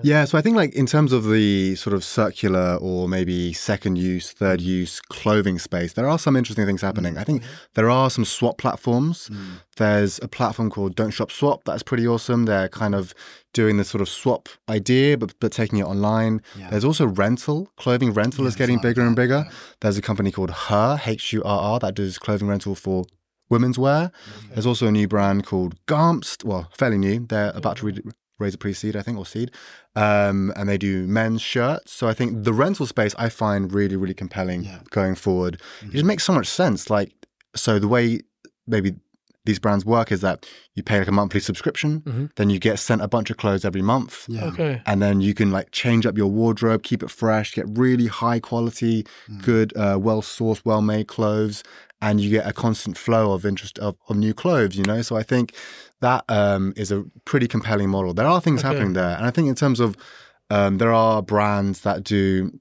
Yeah, so I think like in terms of the sort of circular or maybe second use, third use clothing space, there are some interesting things happening. Mm, I think there are some swap platforms. Mm. There's a platform called Don't Shop Swap that's pretty awesome. They're kind of doing this sort of swap idea, but but taking it online. Yeah. There's also rental. Clothing rental Yeah, is getting there's a lot of bigger and bigger. yeah. There's a company called HURR H U R R that does clothing rental for women's wear. Mm, there's also a new brand called Garmst, well, fairly new. They're about to re- raise a pre-seed, I think, or seed, um, and they do men's shirts. So I think the rental space I find really, really compelling Yeah. going forward. It just makes so much sense. Like, so the way maybe these brands work is that you pay like a monthly subscription, Mhm. then you get sent a bunch of clothes every month Yeah. Okay. and then you can like change up your wardrobe, keep it fresh, get really high quality, good, uh, well sourced, well made clothes, and you get a constant flow of interest of, of new clothes. You know, so I think that um, is a pretty compelling model. There are things Okay. happening there, and I think in terms of um, there are brands that do.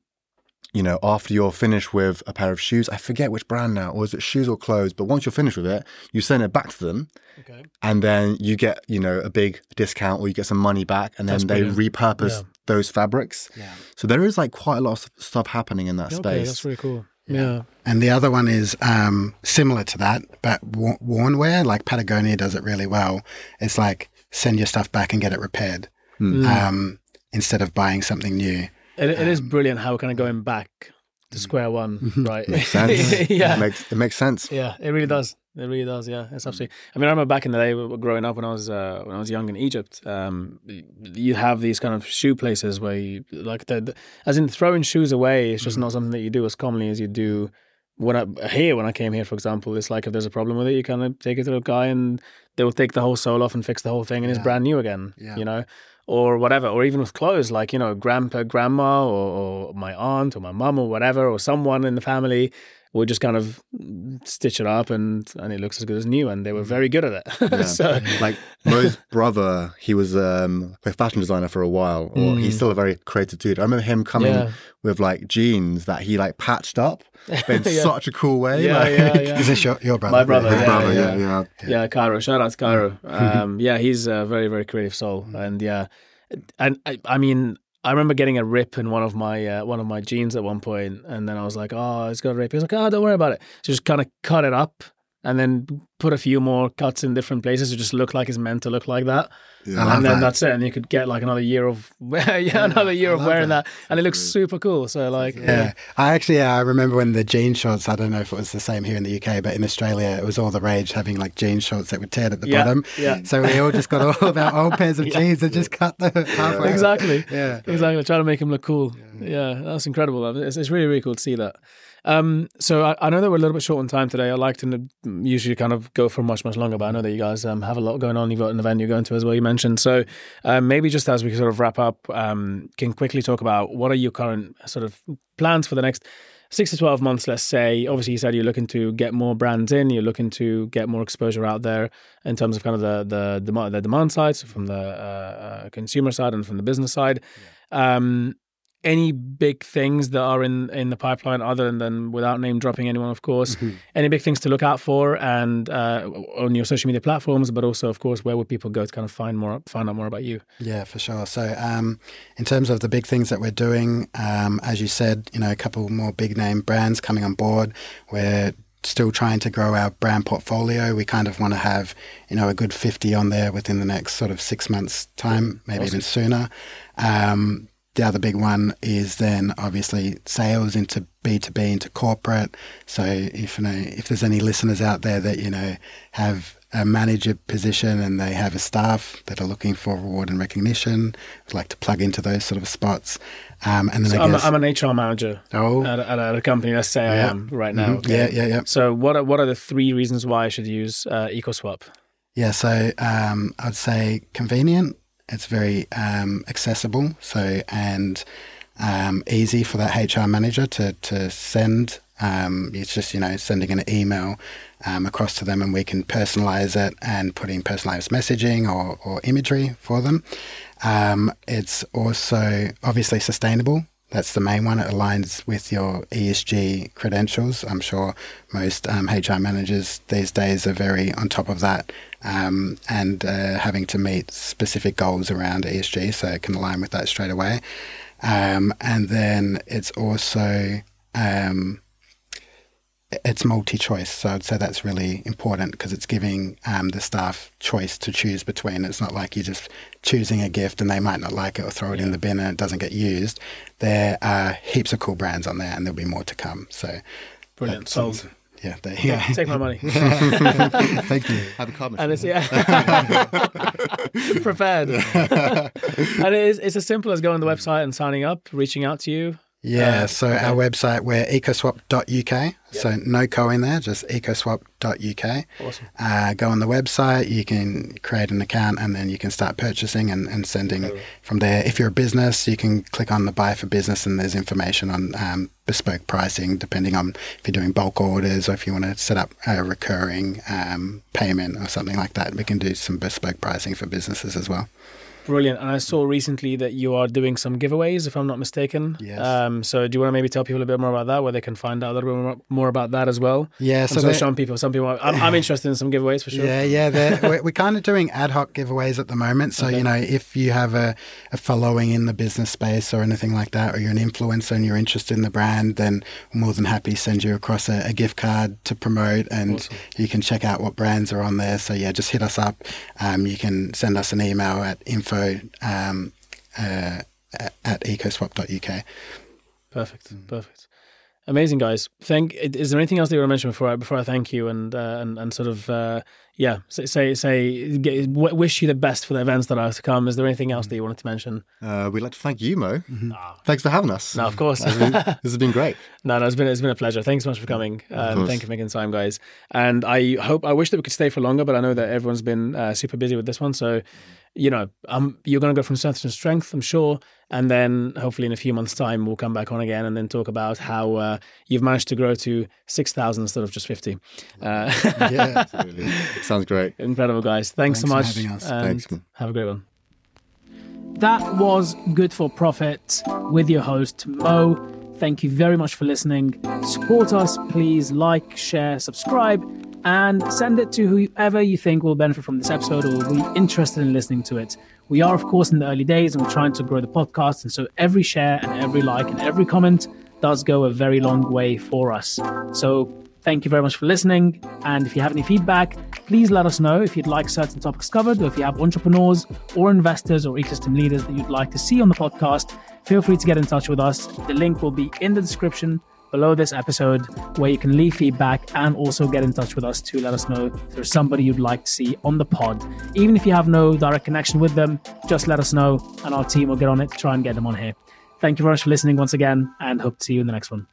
You know, after you're finished with a pair of shoes, I forget which brand now, or is it shoes or clothes? But once you're finished with it, you send it back to them, Okay. and then you get you know a big discount or you get some money back and then That's they brilliant. repurpose Yeah. those fabrics Yeah. so there is like quite a lot of stuff happening in that Okay, space that's really cool. Yeah. And the other one is um, similar to that, but wa- worn wear, like Patagonia does it really well. It's like send your stuff back and get it repaired Mm. um, instead of buying something new. It, it is brilliant how we're kind of going back to square one, right? Mm. makes sense yeah. it makes, it makes sense Yeah, it really does. It really does. Yeah, it's absolutely. I mean, I remember back in the day, growing up when I was uh, when I was young in Egypt. Um, you have these kind of shoe places where, you, like, the, the as in throwing shoes away. It's just not something that you do as commonly as you do when I here. When I came here, for example, it's like if there's a problem with it, you kind of take it to the guy and they will take the whole sole off and fix the whole thing, and it's brand new again. Yeah. You know. Or whatever, or even with clothes, like you know, grandpa, grandma, or, or my aunt, or my mum, or whatever, or someone in the family will just kind of stitch it up and and it looks as good as new and they were very good at it Yeah. so like Mo's brother he was um, a fashion designer for a while or he's still a very creative dude I remember him coming Mm. Yeah. with like jeans that he like patched up in Yeah. such a cool way yeah, like, yeah, yeah. Is this your, your brother? My brother, yeah, brother yeah. yeah yeah yeah cairo shout out to cairo um yeah he's a very very creative soul and yeah and I, I mean I remember getting a rip in one of my uh, one of my jeans at one point, and then I was like, "Oh, it's got a rip." He was like, "Oh, don't worry about it." So just kind of cut it up, and then put a few more cuts in different places to just look like it's meant to look like that. Yeah. I and then that. that's it, and you could get like another year of yeah, another year I of wearing that. that. and it looks super cool. So like, Yeah, I actually yeah, I remember when the jean shorts. I don't know if it was the same here in the UK, but in Australia it was all the rage having like jean shorts that were teared at the Yeah, bottom. yeah. So we all just got all of our old pairs of Yeah. jeans and just cut them halfway. exactly. Yeah. exactly. Trying to make them look cool. Yeah, that's incredible. It's, it's really, really cool to see that. Um, so I, I know that we're a little bit short on time today. I like to usually kind of go for much, much longer, but I know that you guys um, have a lot going on. You've got an event you're going to as well. You mentioned so. Um, maybe just as we sort of wrap up, um, can quickly talk about what are your current sort of plans for the next six to 12 months, let's say. Obviously, you said you're looking to get more brands in, you're looking to get more exposure out there in terms of kind of the, the, demand, the demand side, so from the uh, uh, consumer side and from the business side. Um, any big things that are in, in the pipeline other than, without name dropping anyone, of course, any big things to look out for and uh, on your social media platforms, but also, of course, where would people go to kind of find more, find out more about you? Yeah, for sure. So, um, in terms of the big things that we're doing, um, as you said, you know, a couple more big name brands coming on board. We're still trying to grow our brand portfolio. We kind of want to have, you know, a good 50 on there within the next sort of six months' time, maybe even sooner. Um, the other big one is then obviously sales into B2B, into corporate. So if you know if there's any listeners out there that you know have a manager position and they have a staff that are looking for reward and recognition, I'd like to plug into those sort of spots. Um, and then So I I'm, guess I'm an HR manager oh at, a, at a company. Let's say I am right now. mhm, yeah yeah yeah So what are, what are the three reasons why I should use uh, EcoSwap? Yeah, so um, I'd say convenient. It's very um, accessible, so and um, easy for that HR manager to to send. Um, it's just you know sending an email um, across to them, and we can personalize it and put in personalized messaging or, or imagery for them. Um, it's also obviously sustainable. That's the main one. It aligns with your ESG credentials. I'm sure most um, HR managers these days are very on top of that um, and uh, having to meet specific goals around ESG, so it can align with that straight away. Um, and then it's also um, it's multi-choice, so I'd say that's really important because it's giving um, the staff choice to choose between. It's not like you're just choosing a gift and they might not like it or throw it in the bin and it doesn't get used. There are heaps of cool brands on there, and there'll be more to come. So Brilliant. that Sold. Yeah, there you go. Take my money. Thank you. Have a card and it's yeah prepared and it is it's as simple as going to the website and signing up reaching out to you Yeah, Uh, so our website, we're ecoswap.uk. So no co in there, just ecoswap.uk. awesome Uh, go on the website, you can create an account and then you can start purchasing and, and sending from there. If you're a business, you can click on the buy for business and there's information on um, bespoke pricing depending on if you're doing bulk orders or if you want to set up a recurring um, payment or something like that. We can do some bespoke pricing for businesses as well. brilliant and i saw recently that you are doing some giveaways if i'm not mistaken Yes. um so do you want to maybe tell people a bit more about that where they can find out a little bit more, more about that as well Yeah, I'm so some people some people I'm, I'm interested in some giveaways for sure Yeah, yeah. we're, we're kind of doing ad hoc giveaways at the moment. So, you know, if you have a, a following in the business space or anything like that, or you're an influencer and you're interested in the brand, then we're more than happy to send you across a, a gift card to promote and Awesome. you can check out what brands are on there. So, yeah, just hit us up. Um, you can send us an email at info um, uh, at, at ecoswap.uk. Perfect. Perfect. Amazing, guys. Thank. Is there anything else that you want to mention before I before I thank you and uh, and and sort of uh, yeah say say, say get, w- wish you the best for the events that are to come? Is there anything else that you wanted to mention? Uh, we'd like to thank you, Mo. Thanks for having us. No, of course. this has been great. No, no, it's been it's been a pleasure. Thanks so much for coming. Um, thank you for making time, guys. And I hope I wish that we could stay for longer, but I know that everyone's been uh, super busy with this one. So, you know, um, you're going to go from strength to strength, I'm sure. And then hopefully in a few months' time, we'll come back on again and then talk about how uh, you've managed to grow to six thousand instead of just fifty. Uh, Yeah. Absolutely. Sounds great. incredible, guys. Thanks, so much. for having us. and Thanks. Have a great one. That was Good for Profit with your host, Mo. Thank you very much for listening. Support us, please like, share, subscribe, and send it to whoever you think will benefit from this episode or will be interested in listening to it. We are, of course, in the early days and we're trying to grow the podcast. And so every share and every like and every comment does go a very long way for us. So Thank you very much for listening. And if you have any feedback, please let us know if you'd like certain topics covered, or if you have entrepreneurs or investors or ecosystem leaders that you'd like to see on the podcast, feel free to get in touch with us. The link will be in the description below this episode where you can leave feedback and also get in touch with us to let us know if there's somebody you'd like to see on the pod. Even if you have no direct connection with them, just let us know and our team will get on it to try and get them on here. Thank you very much for listening once again and hope to see you in the next one.